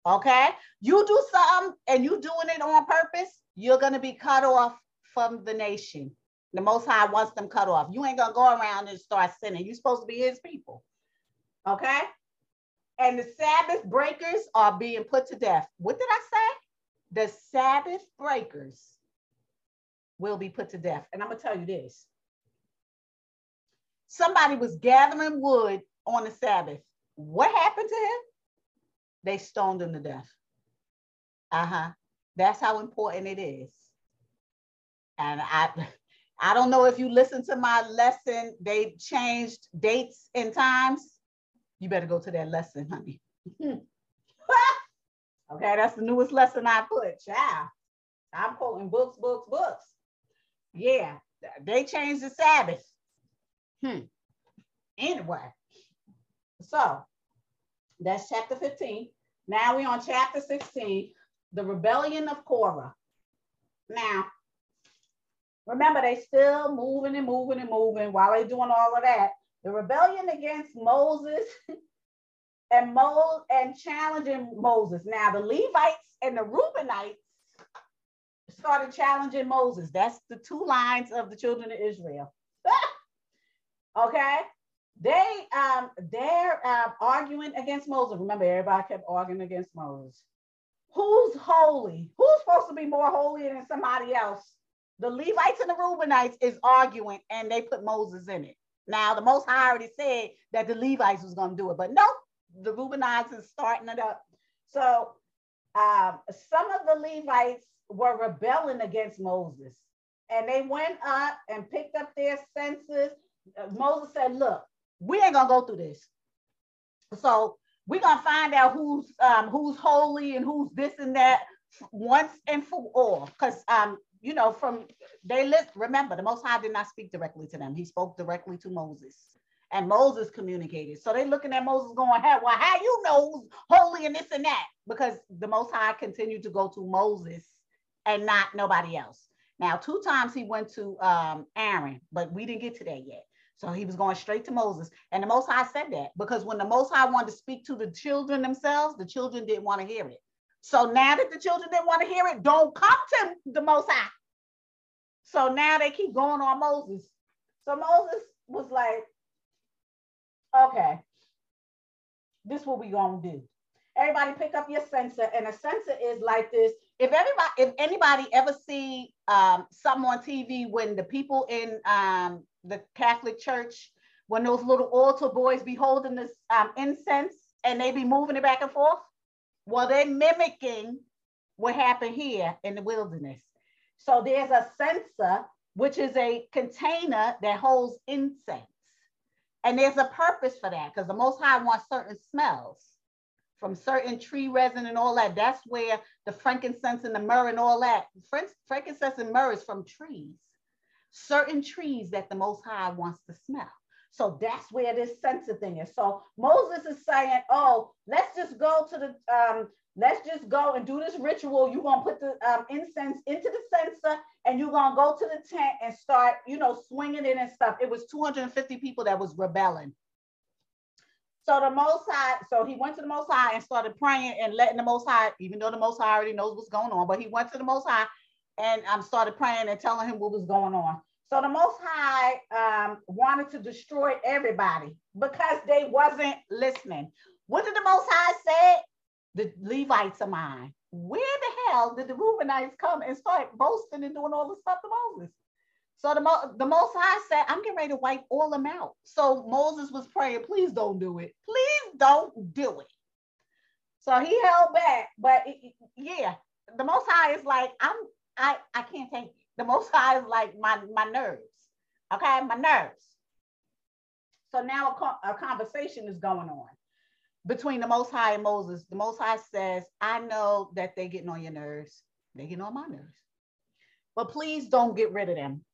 Okay? You do something and you doing it on purpose, you're going to be cut off from the nation. The Most High wants them cut off. You ain't going to go around and start sinning. You're supposed to be his people. Okay? and the Sabbath breakers are being put to death. What did I say? The Sabbath breakers will be put to death. And I'm going to tell you this somebody was gathering wood on the Sabbath. What happened to him? They stoned him to death. Uh-huh. That's how important it is. And I I don't know if you listened to my lesson, they changed dates and times. You better go to that lesson, honey. okay, that's the newest lesson I put. Child. I'm quoting books, books, books. Yeah, they changed the Sabbath. Hmm. Anyway, so that's chapter 15. Now we're on chapter 16, the rebellion of Korah. Now, remember, they still moving and moving and moving while they're doing all of that. The rebellion against Moses and Mo and challenging Moses. Now, the Levites and the Reubenites started challenging Moses. That's the two lines of the children of Israel. okay. They um they're uh, arguing against Moses. Remember, everybody kept arguing against Moses. Who's holy? Who's supposed to be more holy than somebody else? The Levites and the Reubenites is arguing, and they put Moses in it. Now, the Most High already said that the Levites was going to do it, but no, the Reubenites is starting it up. So, um, some of the Levites were rebelling against Moses, and they went up and picked up their censers. Moses said, "Look, we ain't gonna go through this. So we're gonna find out who's um, who's holy and who's this and that once and for all. Because um, you know, from they list, remember the Most High did not speak directly to them. He spoke directly to Moses. And Moses communicated. So they looking at Moses going, hey, well, how you know who's holy and this and that? Because the Most High continued to go to Moses and not nobody else. Now, two times he went to um, Aaron, but we didn't get to that yet. So he was going straight to Moses. And the Most High said that because when the Most High wanted to speak to the children themselves, the children didn't want to hear it. So now that the children didn't want to hear it, don't come to the Most High. So now they keep going on Moses. So Moses was like, okay, this is what we gonna do. Everybody pick up your censer, and a censer is like this. If everybody, if anybody ever see um, something on TV when the people in um, the Catholic Church when those little altar boys be holding this um, incense and they be moving it back and forth? Well, they're mimicking what happened here in the wilderness. So there's a censer, which is a container that holds incense. And there's a purpose for that because the Most High wants certain smells from certain tree resin and all that. That's where the frankincense and the myrrh and all that. Frankincense and myrrh is from trees certain trees that the Most High wants to smell. So that's where this censer thing is. So Moses is saying, oh, let's just go to the, um, let's just go and do this ritual. You're to put the um, incense into the censer and you're to go to the tent and start, you know, swinging it and stuff. It was 250 people that was rebelling. So the Most High, so he went to the Most High and started praying and letting the Most High, even though the Most High already knows what's going on, but he went to the Most High and um, started praying and telling him what was going on. So the Most High um, wanted to destroy everybody because they wasn't listening. What did the Most High say? The Levites are mine. Where the hell did the Reubenites come and start boasting and doing all the stuff to Moses? So the, the Most High said, I'm getting ready to wipe all them out. So Moses was praying, please don't do it. Please don't do it. So he held back. But it, yeah, the Most High is like, I'm I, I can't take it. The most high is like my, my nerves. Okay, my nerves. So now a, a conversation is going on between the Most High and Moses. The Most High says, I know that they're getting on your nerves. They're getting on my nerves. But please don't get rid of them.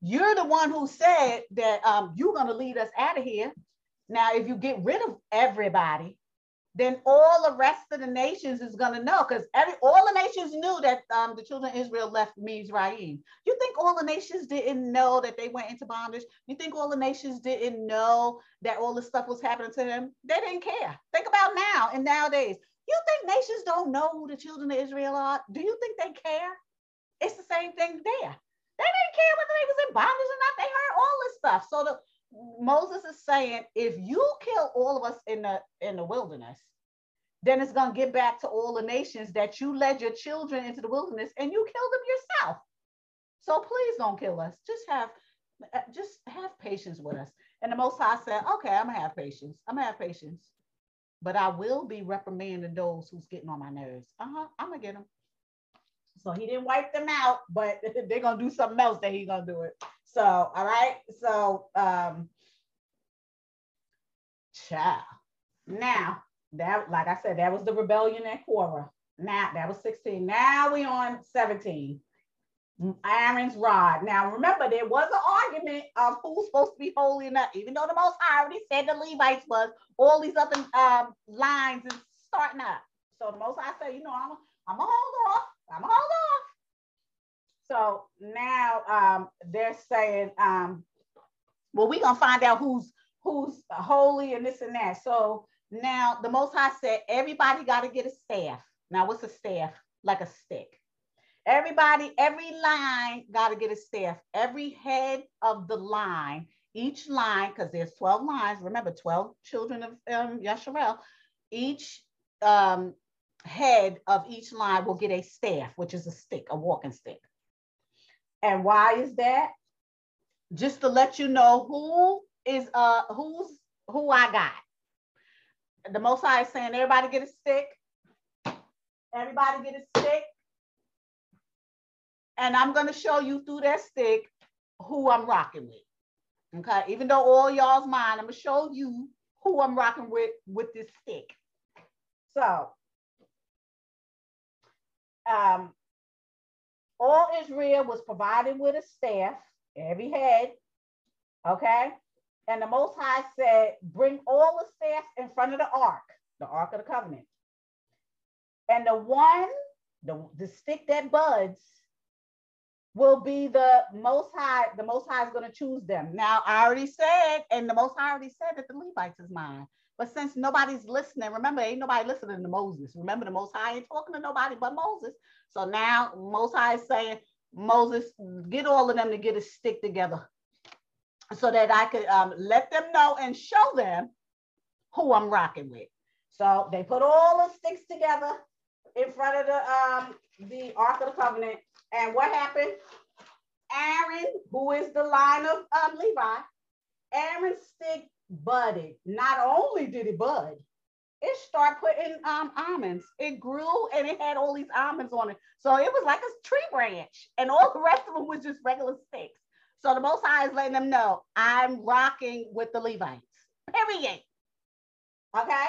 You're the one who said that um, you're going to lead us out of here. Now, if you get rid of everybody, then all the rest of the nations is going to know because every all the nations knew that um, the children of Israel left Mizraim. You think all the nations didn't know that they went into bondage? You think all the nations didn't know that all this stuff was happening to them? They didn't care. Think about now and nowadays. You think nations don't know who the children of Israel are? Do you think they care? It's the same thing there. They didn't care whether they was in bondage or not. They heard all this stuff. So the Moses is saying, if you kill all of us in the in the wilderness, then it's to get back to all the nations that you led your children into the wilderness and you killed them yourself. So please don't kill us. Just have uh, just have patience with us. And the Most High said, okay, I'm gonna have patience. I'm gonna have patience. but I will be reprimanding those who's getting on my nerves. Uh-huh, I'm gonna get them. So he didn't wipe them out, but they're gonna do something else that he's gonna do it. So all right, so um child. Now that like I said, that was the rebellion at Korah. Now that was 16. Now we on 17. Aaron's rod. Now remember, there was an argument of who's supposed to be holy enough, even though the Most High already said the Levites was. All these other um, lines is starting up. So the Most High said, you know, I'm I'm gonna hold off. I'm gonna hold off. So now um, they're saying, um, well, we're gonna find out who's who's holy and this and that. So now the Most High said everybody got to get a staff. Now, what's a staff? Like a stick. Everybody, every line got to get a staff. Every head of the line, each line, because there's 12 lines. Remember, 12 children of um, Yasharel. Each um, head of each line will get a staff, which is a stick, a walking stick. And why is that? Just to let you know who is uh who's who I got. The most high is saying everybody get a stick. Everybody get a stick. And I'm gonna show you through that stick who I'm rocking with. Okay, even though all y'all's mine, I'm gonna show you who I'm rocking with with this stick. So um, all Israel was provided with a staff, every head, okay? And the Most High said, bring all the staffs in front of the ark, the ark of the covenant. And the one, the, the stick that buds, will be the Most High. The Most High is going to choose them. Now, I already said, and the Most High already said that the Levites is mine. But since nobody's listening, remember, ain't nobody listening to Moses. Remember, the Most High ain't talking to nobody but Moses. So now Most High is saying, Moses, get all of them to get a stick together so that I could um, let them know and show them who I'm rocking with. So they put all the sticks together in front of the um, the Ark of the Covenant. And what happened? Aaron, who is the line of um, Levi, Aaron's stick budded. Not only did it bud, it started putting um, almonds. It grew and it had all these almonds on it. So it was like a tree branch, and all the rest of them was just regular sticks. So the Most High is letting them know I'm rocking with the Levites. Period. Okay.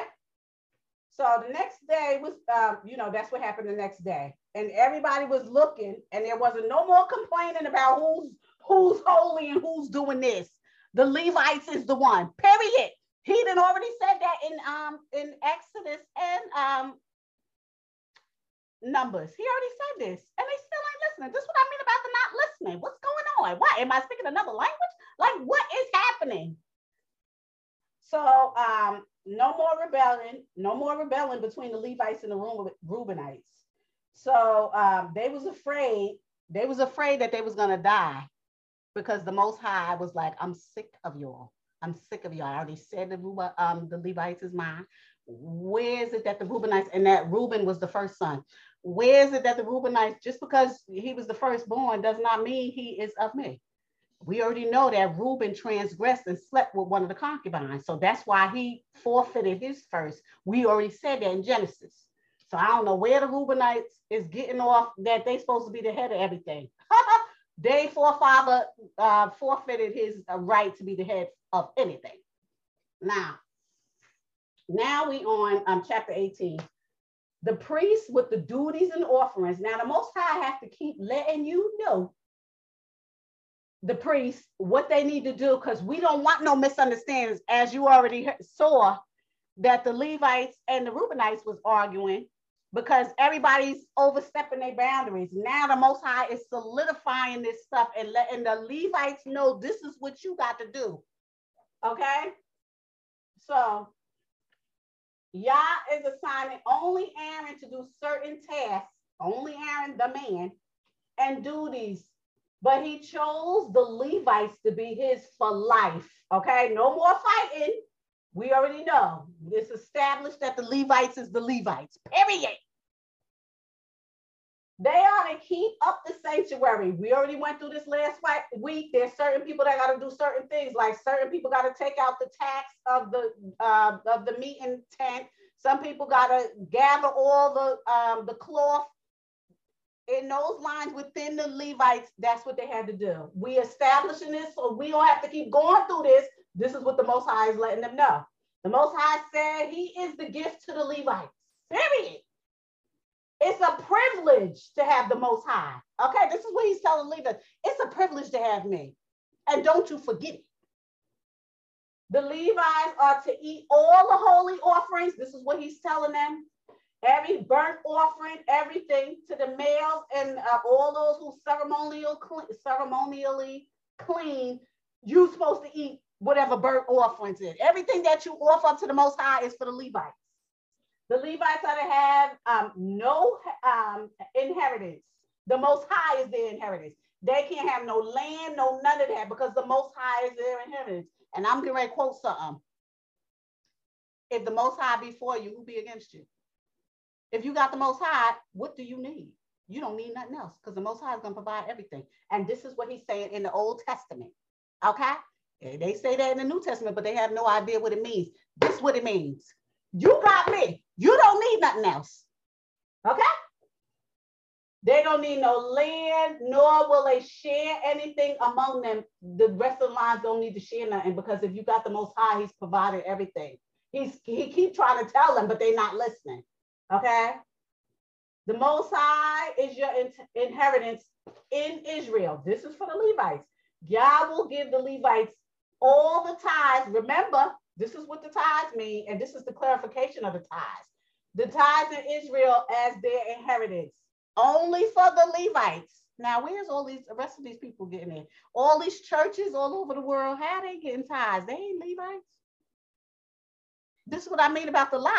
So the next day was, um, you know, that's what happened the next day, and everybody was looking, and there wasn't no more complaining about who's who's holy and who's doing this. The Levites is the one. Period. He did already said that in um in Exodus and um Numbers. He already said this, and they still ain't listening. This is what I mean about the not listening. What's going on? Why am I speaking another language? Like what is happening? So um, no more rebellion, no more rebellion between the Levites and the Reubenites. So um, they was afraid. They was afraid that they was gonna die because the Most High was like, I'm sick of y'all. I'm sick of y'all. I already said the, um, the Levites is mine. Where is it that the Reubenites, and that Reuben was the first son. Where is it that the Reubenites, just because he was the firstborn, does not mean he is of me. We already know that Reuben transgressed and slept with one of the concubines. So that's why he forfeited his first. We already said that in Genesis. So I don't know where the Reubenites is getting off that they supposed to be the head of everything. They forefather uh, forfeited his uh, right to be the head of anything. Now, now we on um, chapter 18. The priests with the duties and offerings. Now, the Most High have to keep letting you know the priests what they need to do because we don't want no misunderstandings, as you already saw that the Levites and the Reubenites was arguing because everybody's overstepping their boundaries. Now the Most High is solidifying this stuff and letting the Levites know this is what you got to do. Okay? So Yah is assigning only Aaron to do certain tasks, only Aaron, the man, and duties. But he chose the Levites to be his for life. Okay, no more fighting. We already know it's established that the Levites is the Levites, period. They are to keep up the sanctuary. We already went through this last week. There's certain people that got to do certain things, like certain people got to take out the tax of the uh, of the meeting tent. Some people got to gather all the um, the cloth in those lines within the Levites. That's what they had to do. We establishing this, so we don't have to keep going through this. This is what the Most High is letting them know. The Most High said He is the gift to the Levites. Period. It's a privilege to have the Most High. Okay, this is what he's telling Levites. It's a privilege to have me. And don't you forget it. The Levites are to eat all the holy offerings. This is what he's telling them. Every burnt offering, everything to the males and uh, all those who ceremonial ceremonially clean, you're supposed to eat whatever burnt offerings is. Everything that you offer up to the Most High is for the Levites. The Levites are to have um, no um, inheritance. The Most High is their inheritance. They can't have no land, no none of that because the Most High is their inheritance. And I'm going to quote something. If the Most High be for you, who be against you? If you got the Most High, what do you need? You don't need nothing else because the Most High is going to provide everything. And this is what he's saying in the Old Testament. Okay? They say that in the New Testament, but they have no idea what it means. This is what it means. You got me. You don't need nothing else. Okay? They don't need no land, nor will they share anything among them. The rest of the lines don't need to share nothing because if you got the most high, he's provided everything. He's he keep trying to tell them, but they're not listening. Okay. The most high is your in- inheritance in Israel. This is for the Levites. God will give the Levites all the tithes. Remember, this is what the tithes mean, and this is the clarification of the tithes. The tithes in Israel as their inheritance, only for the Levites. Now, where's all these the rest of these people getting in? All these churches all over the world, how they getting tithes? They ain't Levites. This is what I mean about the lies.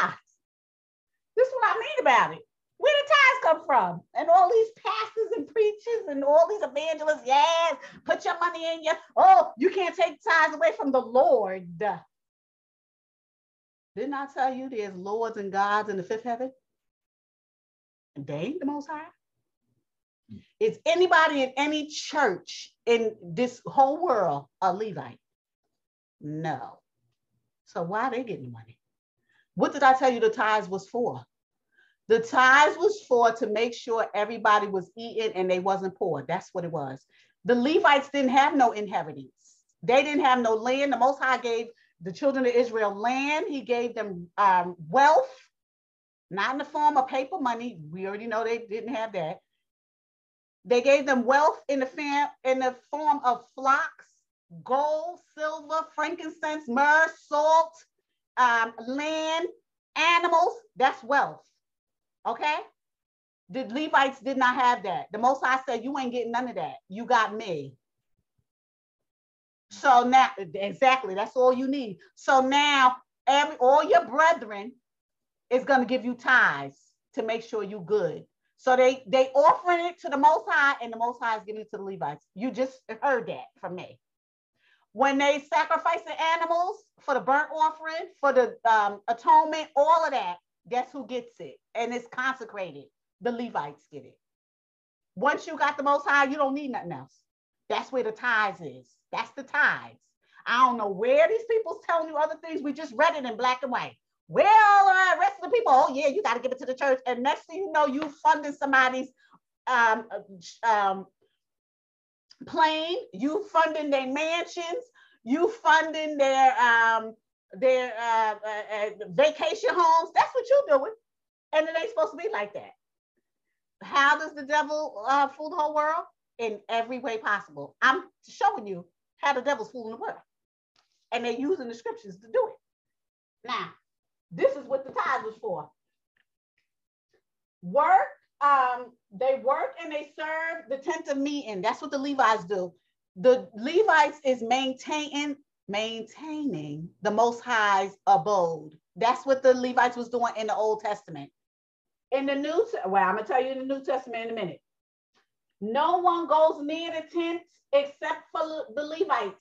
This is what I mean about it. Where the tithes come from? And all these pastors and preachers and all these evangelists, yes, put your money in your, oh, you can't take tithes away from the Lord. Didn't I tell you there's lords and gods in the fifth heaven? And they ain't the most high. Is anybody in any church in this whole world a Levite? No. So why are they getting the money? What did I tell you the tithes was for? The tithes was for to make sure everybody was eating and they wasn't poor. That's what it was. The Levites didn't have no inheritance. They didn't have no land. The Most High gave the children of Israel land. He gave them um, wealth, not in the form of paper money. We already know they didn't have that. They gave them wealth in the, fam- in the form of flocks, gold, silver, frankincense, myrrh, salt, um, land, animals. That's wealth. Okay? The Levites did not have that. The Most High said, You ain't getting none of that. You got me. So now, exactly, that's all you need. So now, every all your brethren is going to give you tithes to make sure you good. So they they offering it to the Most High, and the Most High is giving it to the Levites. You just heard that from me. When they sacrifice the animals for the burnt offering, for the um, atonement, all of that, guess who gets it? And it's consecrated. The Levites get it. Once you got the Most High, you don't need nothing else. That's where the tithes is. That's the tithes. I don't know where these people's telling you other things. We just read it in black and white. Well, uh, rest of the people, oh yeah, you got to give it to the church. And next thing you know, you funding somebody's um, um, plane, you funding their mansions, you funding their um, their uh, uh, uh, vacation homes. That's what you're doing, and it ain't supposed to be like that. How does the devil uh, fool the whole world? In every way possible. I'm showing you how the devil's fooling the world. And they're using the scriptures to do it. Now, this is what the tithe was for. Work, um, they work and they serve the tent of meeting. That's what the Levites do. The Levites is maintaining, maintaining the most high's abode. That's what the Levites was doing in the Old Testament. In the New, well, I'm gonna tell you in the New Testament in a minute. No one goes near the tent except for the Levites.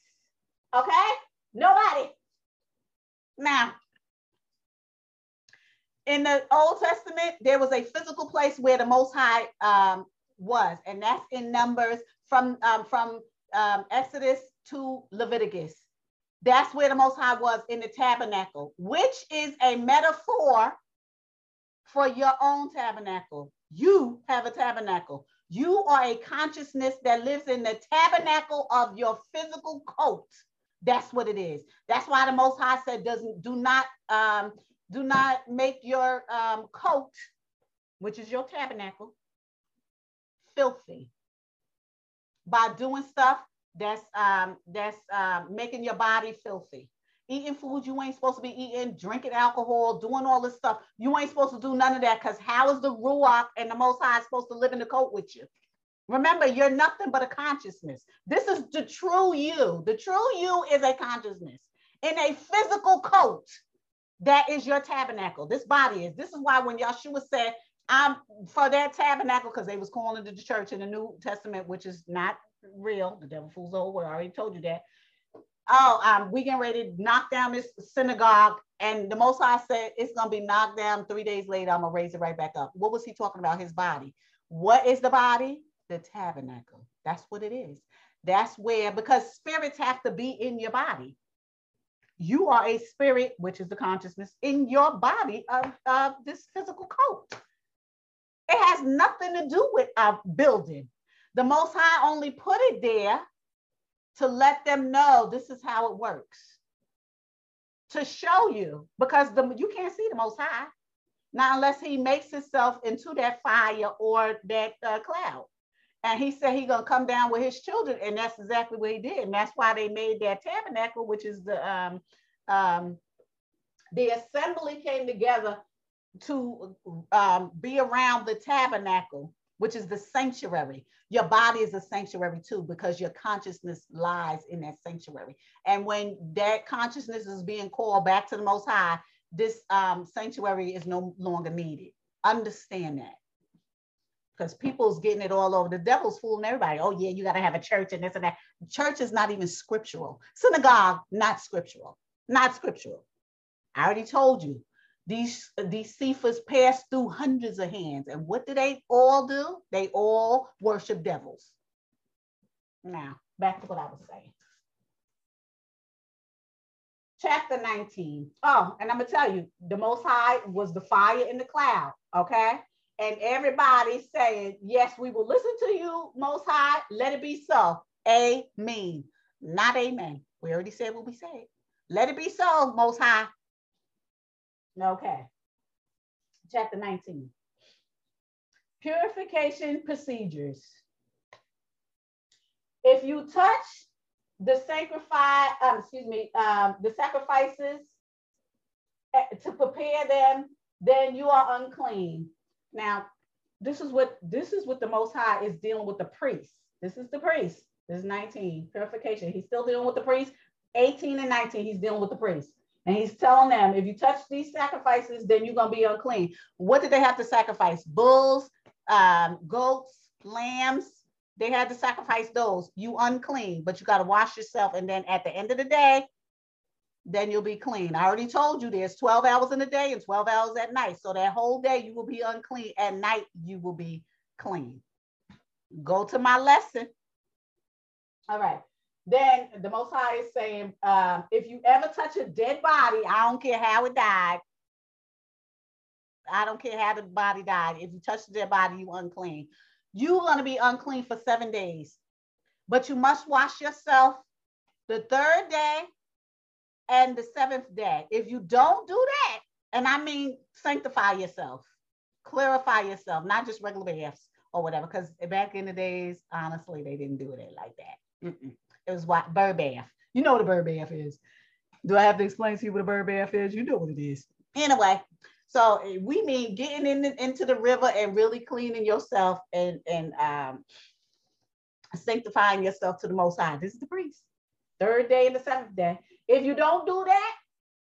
Okay? Nobody. Now, in the Old Testament, there was a physical place where the Most High um, was, and that's in Numbers from um, from um, Exodus to Leviticus. That's where the Most High was in the tabernacle, which is a metaphor for your own tabernacle. You have a tabernacle. You are a consciousness that lives in the tabernacle of your physical coat. That's what it is. That's why the Most High said, "Doesn't do not um, do not make your um, coat, which is your tabernacle, filthy by doing stuff that's um, that's um, making your body filthy. Eating food you ain't supposed to be eating, drinking alcohol, doing all this stuff. You ain't supposed to do none of that because how is the Ruach and the Most High supposed to live in the coat with you? Remember, you're nothing but a consciousness. This is the true you. The true you is a consciousness in a physical coat. That is your tabernacle. This body is. This is why when Yeshua said, I'm for that tabernacle, because they was calling it the church in the New Testament, which is not real. The devil fools the whole world. I already told you that. Oh, um, we getting ready to knock down this synagogue. And the Most High said it's going to be knocked down three days later. I'm going to raise it right back up. What was he talking about? His body. What is the body? The tabernacle. That's what it is. That's where, because spirits have to be in your body. You are a spirit, which is the consciousness in your body of, of this physical coat. It has nothing to do with our building. The Most High only put it there to let them know this is how it works. To show you, because the you can't see the Most High, not unless He makes Himself into that fire or that uh, cloud. And He said He gonna come down with His children, and that's exactly what He did. And that's why they made that tabernacle, which is the um, um, the assembly came together to um, be around the tabernacle, which is the sanctuary. Your body is a sanctuary too, because your consciousness lies in that sanctuary. And when that consciousness is being called back to the Most High, this um, sanctuary is no longer needed. Understand that. Because people's getting it all over. The devil's fooling everybody. Oh, yeah, you got to have a church and this and that. Church is not even scriptural. Synagogue, not scriptural. Not scriptural. I already told you these, uh, these Cephas passed through hundreds of hands. And what do they all do? They all worship devils. Now, back to what I was saying. Chapter 19. Oh, and I'm going to tell you, the Most High was the fire in the cloud, okay? And everybody saying, Yes, we will listen to you, Most High. Let it be so. Amen. Not amen. We already said what we said. Let it be so, Most High. Okay. Chapter 19. Purification procedures. If you touch the sacrifice, um, excuse me, um, the sacrifices eh, to prepare them, then you are unclean. Now, this is what this is what the Most High is dealing with the priest. This is the priest. This is 19 purification. He's still dealing with the priest. 18 and 19, he's dealing with the priest. And he's telling them, if you touch these sacrifices, then you're going to be unclean. What did they have to sacrifice? Bulls, um, goats, lambs. They had to sacrifice those. You unclean, but you got to wash yourself. And then at the end of the day, then you'll be clean. I already told you there's 12 hours in the day and 12 hours at night. So that whole day you will be unclean. At night, you will be clean. Go to my lesson. All right. Then the Most High is saying, um, if you ever touch a dead body, I don't care how it died. I don't care how the body died. If you touch the dead body, you unclean. You're going to be unclean for seven days, but you must wash yourself the third day and the seventh day. If you don't do that, and I mean sanctify yourself, clarify yourself, not just regular baths or whatever, because back in the days, honestly, they didn't do it like that. Mm-mm. It was what bird bath. You know what a bird bath is. Do I have to explain to you what a bird bath is? You know what it is. Anyway, so we mean getting in the, into the river and really cleaning yourself and and um, sanctifying yourself to the Most High. This is the priest. Third day and the seventh day. If you don't do that,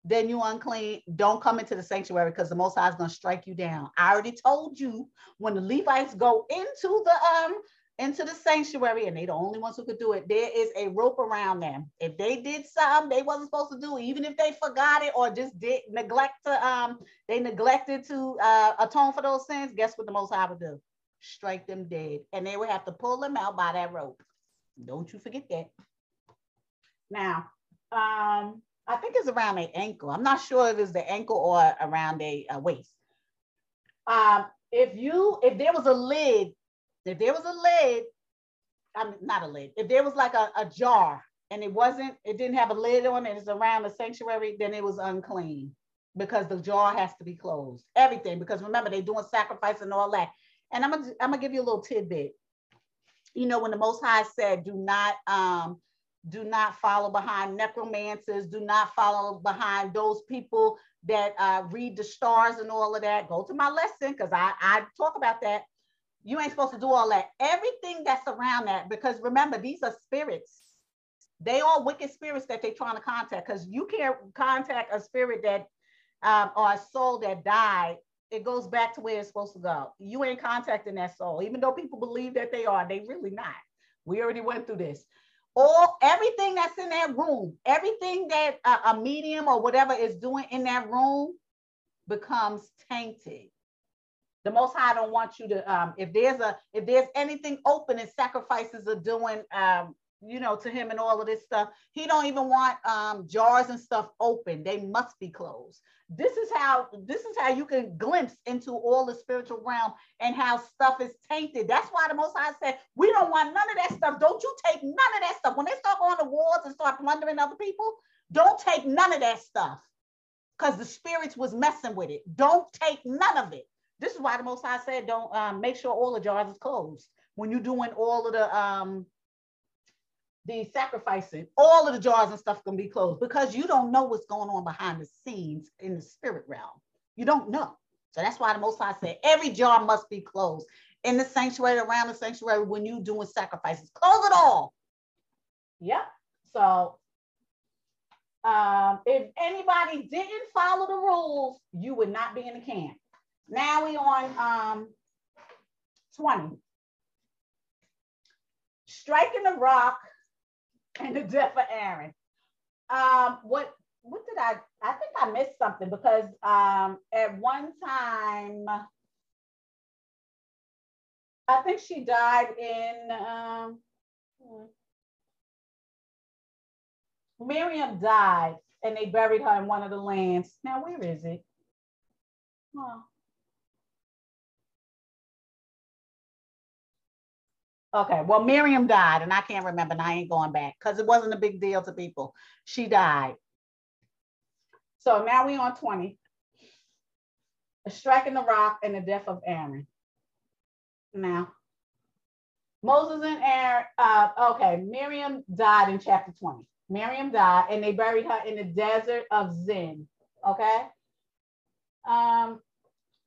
then you unclean. Don't come into the sanctuary because the Most High is going to strike you down. I already told you when the Levites go into the um into the sanctuary, and they the only ones who could do it. There is a rope around them. If they did something they wasn't supposed to do, even if they forgot it or just did neglect to um they neglected to uh, atone for those sins, guess what the Most High would do? Strike them dead, and they would have to pull them out by that rope. Don't you forget that. Now, um, I think it's around their ankle. I'm not sure if it's the ankle or around their uh, waist. Um, if you if there was a lid if there was a lid, I'm not a lid, if there was like a, a jar and it wasn't, it didn't have a lid on it, it's around the sanctuary, then it was unclean because the jar has to be closed. Everything, because remember, they're doing sacrifice and all that. And I'm gonna, I'm gonna give you a little tidbit. You know, when the Most High said, do not, um, do not follow behind necromancers, do not follow behind those people that uh, read the stars and all of that. Go to my lesson because I, I talk about that. You ain't supposed to do all that. Everything that's around that, because remember, these are spirits. They are wicked spirits that they're trying to contact. Because you can't contact a spirit that um, or a soul that died. It goes back to where it's supposed to go. You ain't contacting that soul, even though people believe that they are. They really not. We already went through this. All everything that's in that room, everything that a medium or whatever is doing in that room becomes tainted. The Most High don't want you to. Um, if there's a if there's anything open and sacrifices are doing, um, you know, to Him and all of this stuff, He don't even want um, jars and stuff open. They must be closed. This is how this is how you can glimpse into all the spiritual realm and how stuff is tainted. That's why the Most High said, "We don't want none of that stuff. Don't you take none of that stuff. When they start going to wars and start plundering other people, don't take none of that stuff." Because the spirits was messing with it. Don't take none of it. This is why the Most High said, don't um, make sure all the jars is closed when you're doing all of the um, the sacrificing. All of the jars and stuff gonna be closed because you don't know what's going on behind the scenes in the spirit realm. You don't know. So that's why the Most High said every jar must be closed in the sanctuary, around the sanctuary when you doing sacrifices. Close it all. Yep. So um, if anybody didn't follow the rules, you would not be in the camp. Now we on um, 20. Striking the rock and the death of Aaron. Um, what what did I I think I missed something because um at one time I think she died in um Miriam died and they buried her in one of the lands. Now where is it? Oh. Okay, well, Miriam died, and I can't remember, and I ain't going back because it wasn't a big deal to people. She died. So now we on 20. A Striking the rock and the death of Aaron. Now, Moses and Aaron, uh, okay, Miriam died in chapter 20. Miriam died, and they buried her in the desert of Zin. Okay. Um,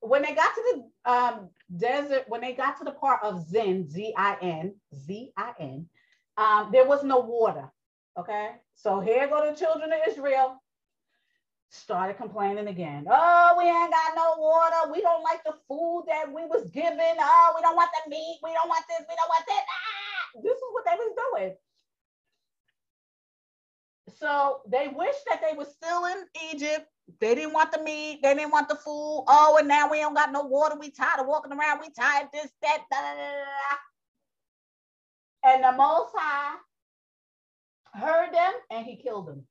when they got to the um, desert, when they got to the part of Zin, Z-I-N, Z-I-N, um, there was no water. Okay. So here go the children of Israel. Started complaining again. Oh, we ain't got no water. We don't like the food that we was given. Oh, we don't want the meat. We don't want this. We don't want that. Ah! This is what they was doing. So they wish that they were still in Egypt they didn't want the meat. They didn't want the food. Oh, and now we don't got no water. We tired of walking around. We tired of this, that, da, da, da, And the Most High heard them and he killed them.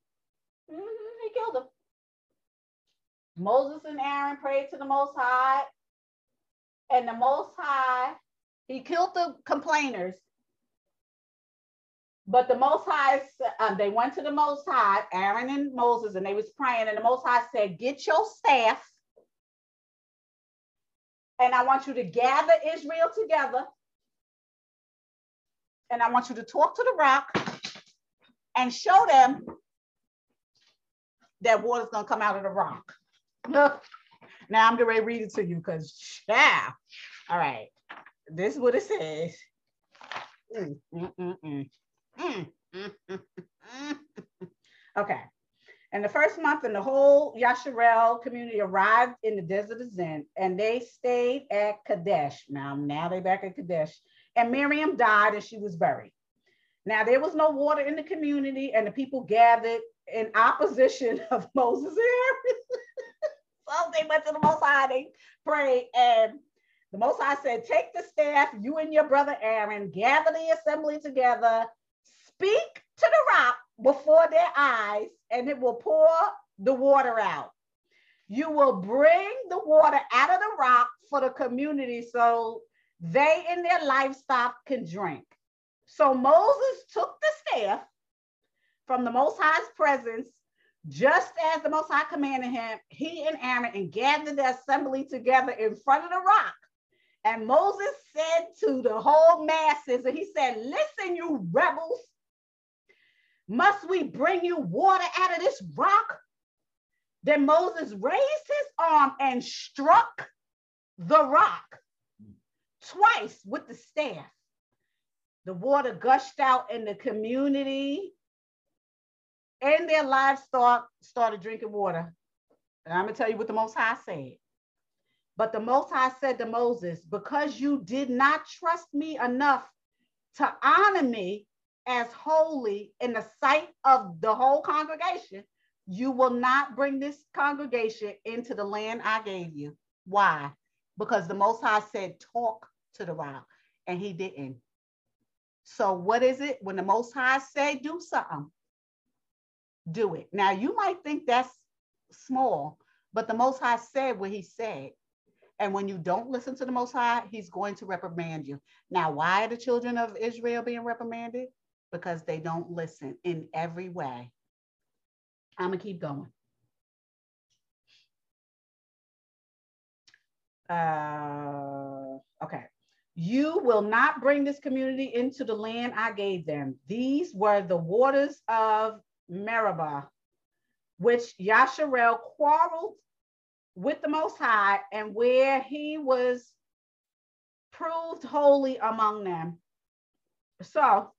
Mm-hmm, he killed them. Moses and Aaron prayed to the Most High. And the Most High, he killed the complainers but the Most High, um, they went to the Most High, Aaron and Moses, and they was praying, and the Most High said, "Get your staff, and I want you to gather Israel together, and I want you to talk to the rock and show them that water's gonna come out of the rock." now I'm gonna read it to you because, yeah. All right, this is what it says. Mm, mm, mm, mm. Okay. And the first month, and the whole Yasharel community arrived in the desert of Zin, and they stayed at Kadesh. Now, now they back at Kadesh. And Miriam died, and she was buried. Now there was no water in the community, and the people gathered in opposition of Moses Aaron. so they went to the Most High, they prayed, and the Most High said, Take the staff, you and your brother Aaron, gather the assembly together, speak to the rock before their eyes, and it will pour the water out. You will bring the water out of the rock for the community so they and their livestock can drink. So Moses took the staff from the Most High's presence, just as the Most High commanded him, he and Aaron and gathered the assembly together in front of the rock. And Moses said to the whole masses, and he said, Listen, you rebels, must we bring you water out of this rock? Then Moses raised his arm and struck the rock twice with the staff. The water gushed out in the community, and their livestock started drinking water. And I'm going to tell you what the Most High said. But the Most High said to Moses, Because you did not trust me enough to honor me as holy in the sight of the whole congregation, you will not bring this congregation into the land I gave you. Why? Because the Most High said, talk to the rock, and he didn't. So what is it? When the Most High say do something, do it. Now you might think that's small, but the Most High said what he said. And when you don't listen to the Most High, he's going to reprimand you. Now, why are the children of Israel being reprimanded? Because they don't listen in every way. I'm gonna keep going. Uh, okay. You will not bring this community into the land I gave them. These were the waters of Meribah, which Yasharel quarreled with the Most High, and where he was proved holy among them. So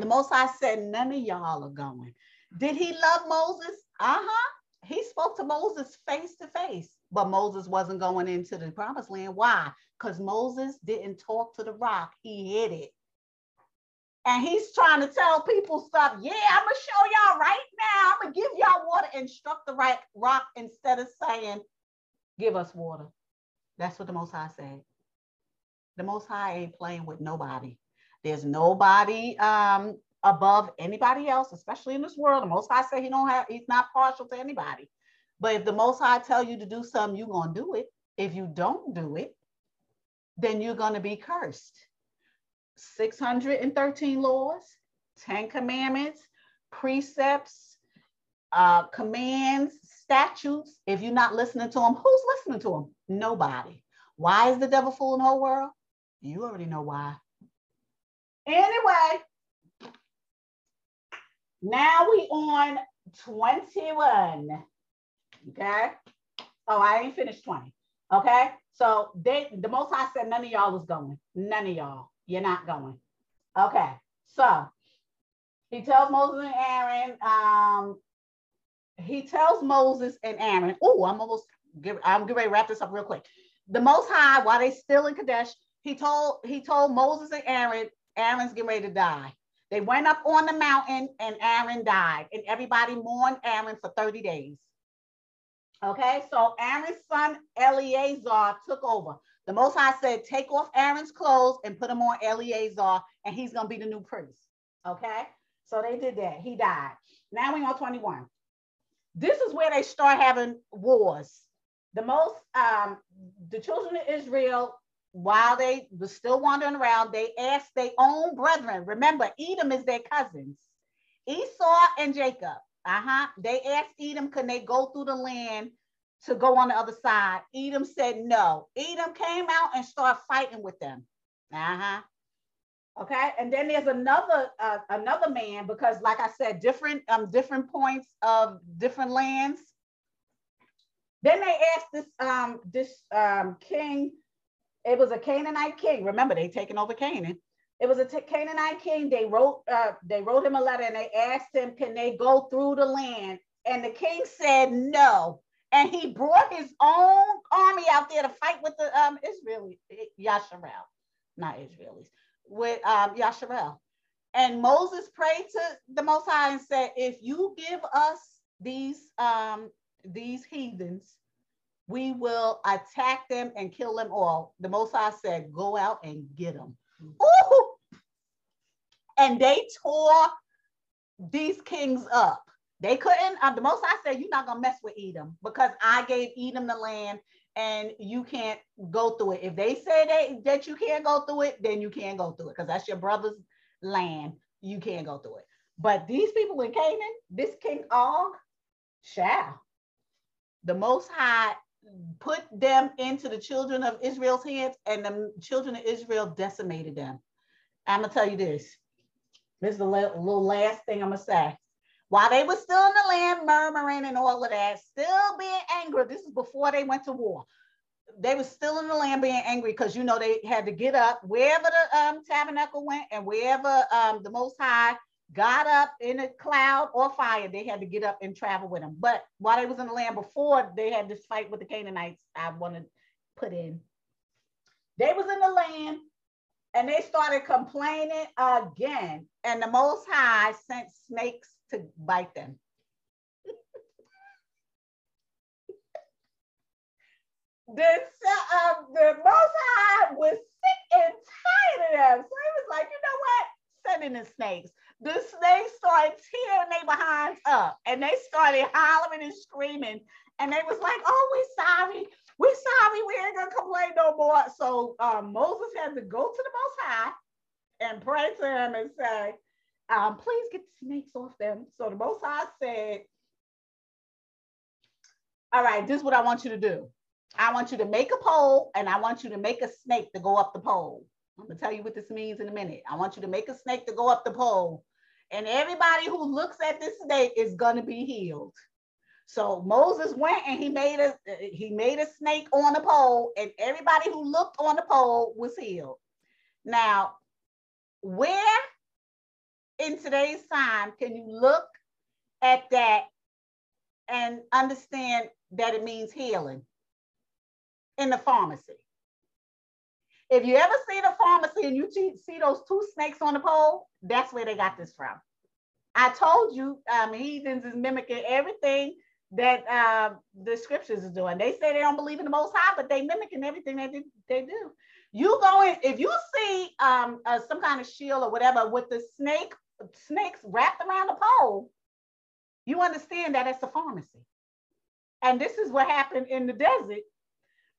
the Most High said, none of y'all are going. Did he love Moses? Uh-huh. He spoke to Moses face to face, but Moses wasn't going into the promised land. Why? Because Moses didn't talk to the rock. He hid it. And he's trying to tell people stuff. Yeah, I'm gonna show y'all right now. I'm gonna give y'all water and struck the right rock instead of saying, give us water. That's what the Most High said. The Most High ain't playing with nobody. There's nobody um, above anybody else, especially in this world. The Most High say he don't have, he's not partial to anybody. But if the Most High tell you to do something, you're gonna do it. If you don't do it, then you're gonna be cursed. 613 laws, 10 commandments, precepts, uh, commands, statutes. If you're not listening to them, who's listening to them? Nobody. Why is the devil fooling the whole world? You already know why. Anyway, now we on 21. Okay. Oh, I ain't finished 20. Okay. So they the most high said none of y'all was going. None of y'all. You're not going. Okay. So he tells Moses and Aaron, um, he tells Moses and Aaron, oh, I'm almost I'm getting ready to wrap this up real quick. The most high, while they still in Kadesh, he told he told Moses and Aaron, Aaron's getting ready to die. They went up on the mountain and Aaron died, and everybody mourned Aaron for 30 days. Okay, so Aaron's son Eleazar took over. The Most High said, Take off Aaron's clothes and put him on Eleazar, and he's going to be the new priest. Okay, so they did that. He died. Now we're on 21. This is where they start having wars. The most, um, the children of Israel while they were still wandering around, they asked their own brethren. Remember, Edom is their cousins, Esau and Jacob. Uh-huh. They asked Edom, can they go through the land to go on the other side? Edom said no. Edom came out and started fighting with them. Uh-huh. Okay, and then there's another uh, another man because, like I said, different um different points of different lands. Then they asked this um this um king it was a Canaanite king. Remember, they taken over Canaan. It was a Canaanite king. They wrote uh, they wrote him a letter and they asked him, can they go through the land And the king said no. And he brought his own army out there to fight with the um, Israeli, Yasharel, not Israelis, with um, Yasharel. And Moses prayed to the Most High and said, if you give us these um, these heathens, we will attack them and kill them all. The Most High said, go out and get them. Ooh! And they tore these kings up. They couldn't, um, the Most High said, you're not going to mess with Edom because I gave Edom the land and you can't go through it. If they say they, that you can't go through it, then you can't go through it because that's your brother's land. You can't go through it. But these people in Canaan, this King Og, shall. The Most High put them into the children of Israel's hands, and the children of Israel decimated them. I'm gonna tell you this. This is the little last thing I'm gonna say. While they were still in the land, murmuring and all of that, still being angry. This is before they went to war. They were still in the land being angry because you know they had to get up wherever the um, tabernacle went and wherever um, the Most High got up in a cloud or fire, they had to get up and travel with them. But while they was in the land before, they had this fight with the Canaanites. I want to put in. They was in the land and they started complaining again. And the Most High sent snakes to bite them. the, uh, the Most High was sick and tired of them. So he was like, you know what? Send in the snakes the snakes started tearing their behinds up and they started hollering and screaming. And they was like, oh, we sorry. We sorry. We ain't gonna complain no more. So um, Moses had to go to the Most High and pray to him and say, um, please get the snakes off them. So the Most High said, all right, this is what I want you to do. I want you to make a pole and I want you to make a snake to go up the pole. I'm gonna tell you what this means in a minute. I want you to make a snake to go up the pole and everybody who looks at this snake is to be healed. So Moses went and he made a he made a snake on the pole, and everybody who looked on the pole was healed. Now, where in today's time can you look at that and understand that it means healing? In the pharmacy. If you ever see the pharmacy and you see those two snakes on the pole, that's where they got this from. I told you, um, heathens is mimicking everything that uh, the scriptures is doing. They say they don't believe in the Most High, but they mimicking everything that they, they do. You go in, if you see um, uh, some kind of shield or whatever with the snake, snakes wrapped around the pole, you understand that it's a pharmacy. And this is what happened in the desert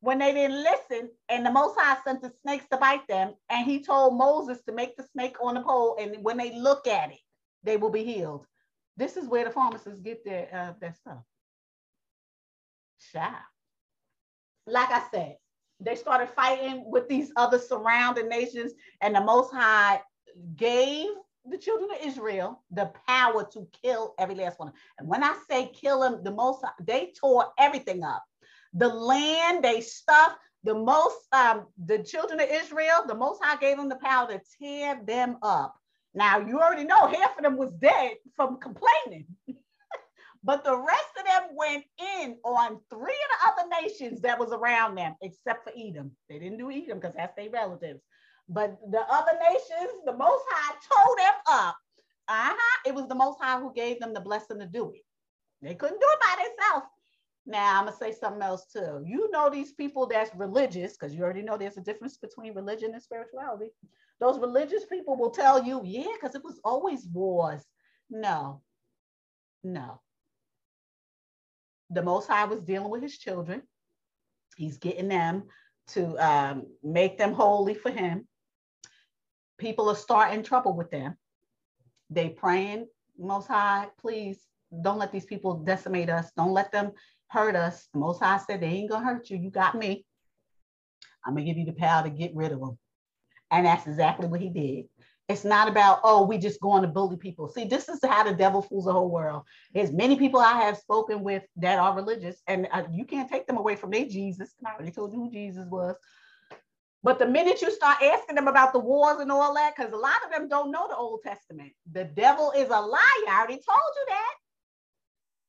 when they didn't listen, and the Most High sent the snakes to bite them, and he told Moses to make the snake on the pole, and when they look at it, they will be healed. This is where the pharmacists get their uh, their stuff. Shy. Like I said, they started fighting with these other surrounding nations, and the Most High gave the children of Israel the power to kill every last one. And when I say kill them, the Most High, they tore everything up the land, they stuff. The most, um, the children of Israel, the Most High gave them the power to tear them up. Now you already know half of them was dead from complaining. but the rest of them went in on three of the other nations that was around them, except for Edom. They didn't do Edom because that's their relatives. But the other nations, the Most High told them up. Uh-huh. It was the Most High who gave them the blessing to do it. They couldn't do it by themselves. Now I'm gonna say something else too. You know these people that's religious, because you already know there's a difference between religion and spirituality. Those religious people will tell you, yeah, because it was always wars. No, no. The Most High was dealing with his children. He's getting them to um, make them holy for him. People are starting trouble with them. They praying, Most High, please don't let these people decimate us. Don't let them hurt us. The Most High said, they ain't gonna hurt you. You got me. I'm gonna give you the power to get rid of them. And that's exactly what he did. It's not about, oh, we just going to bully people. See, this is how the devil fools the whole world. There's many people I have spoken with that are religious, and uh, you can't take them away from their Jesus. I already told you who Jesus was. But the minute you start asking them about the wars and all that, because a lot of them don't know the Old Testament, the devil is a liar. I already told you that.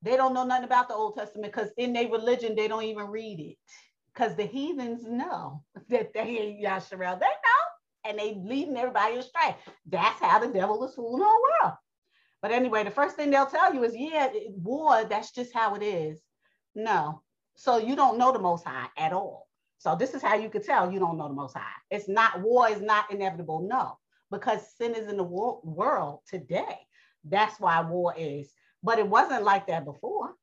They don't know nothing about the Old Testament because in their religion, they don't even read it. Because the heathens know that they ain't Yasharel. They know. And they leading everybody astray. That's how the devil is fooling whole world. But anyway, the first thing they'll tell you is, yeah, war, that's just how it is. No. So you don't know the most high at all. So this is how you could tell you don't know the most high. It's not war is not inevitable. No, because sin is in the wor- world today. That's why war is. But it wasn't like that before.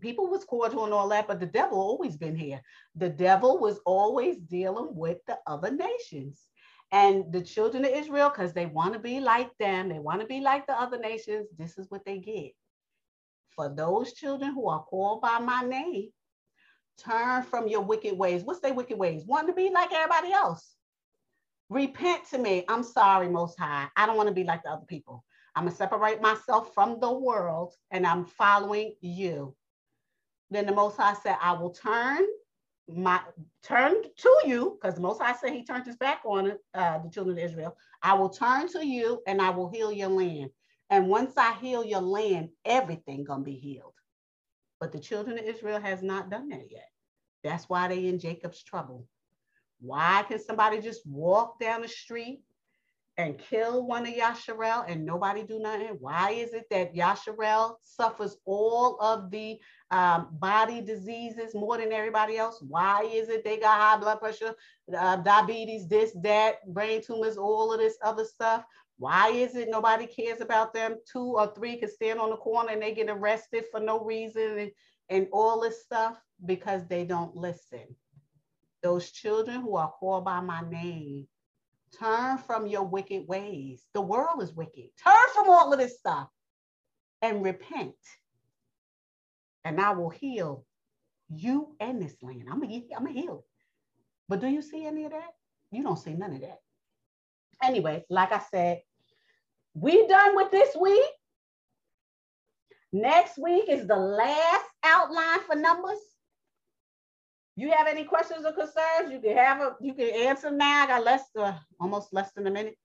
People was cordial and all that, but the devil always been here. The devil was always dealing with the other nations. And the children of Israel, because they want to be like them, they want to be like the other nations, this is what they get. For those children who are called by my name, turn from your wicked ways. What's their wicked ways? Want to be like everybody else. Repent to me. I'm sorry, Most High. I don't want to be like the other people. I'm going to separate myself from the world and I'm following you. Then the Most High said, I will turn my turn to you because the Most High said he turned his back on uh, the children of Israel. I will turn to you and I will heal your land. And once I heal your land, everything gonna be healed. But the children of Israel has not done that yet. That's why they in Jacob's trouble. Why can somebody just walk down the street and kill one of Yasharel and nobody do nothing? Why is it that Yasharel suffers all of the um, body diseases more than everybody else? Why is it they got high blood pressure, uh, diabetes, this, that, brain tumors, all of this other stuff? Why is it nobody cares about them? Two or three can stand on the corner and they get arrested for no reason and, and all this stuff because they don't listen. Those children who are called by my name, turn from your wicked ways. The world is wicked. Turn from all of this stuff and repent. And I will heal you and this land. I'm gonna, I'm gonna heal it. But do you see any of that? You don't see none of that anyway, like I said, we done with this week. Next week is the last outline for numbers. You have any questions or concerns? You can have a you can answer now. I got less uh, almost less than a minute.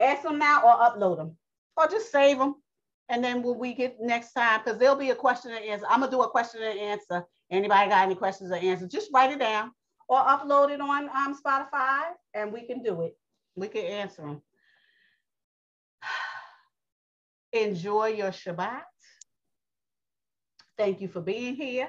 Ask them now or upload them, or just save them. And then when we get next time, because there'll be a question and answer. I'm gonna do a question and answer. Anybody got any questions or answers? Just write it down or upload it on um, Spotify, and we can do it. We can answer them. Enjoy your Shabbat. Thank you for being here.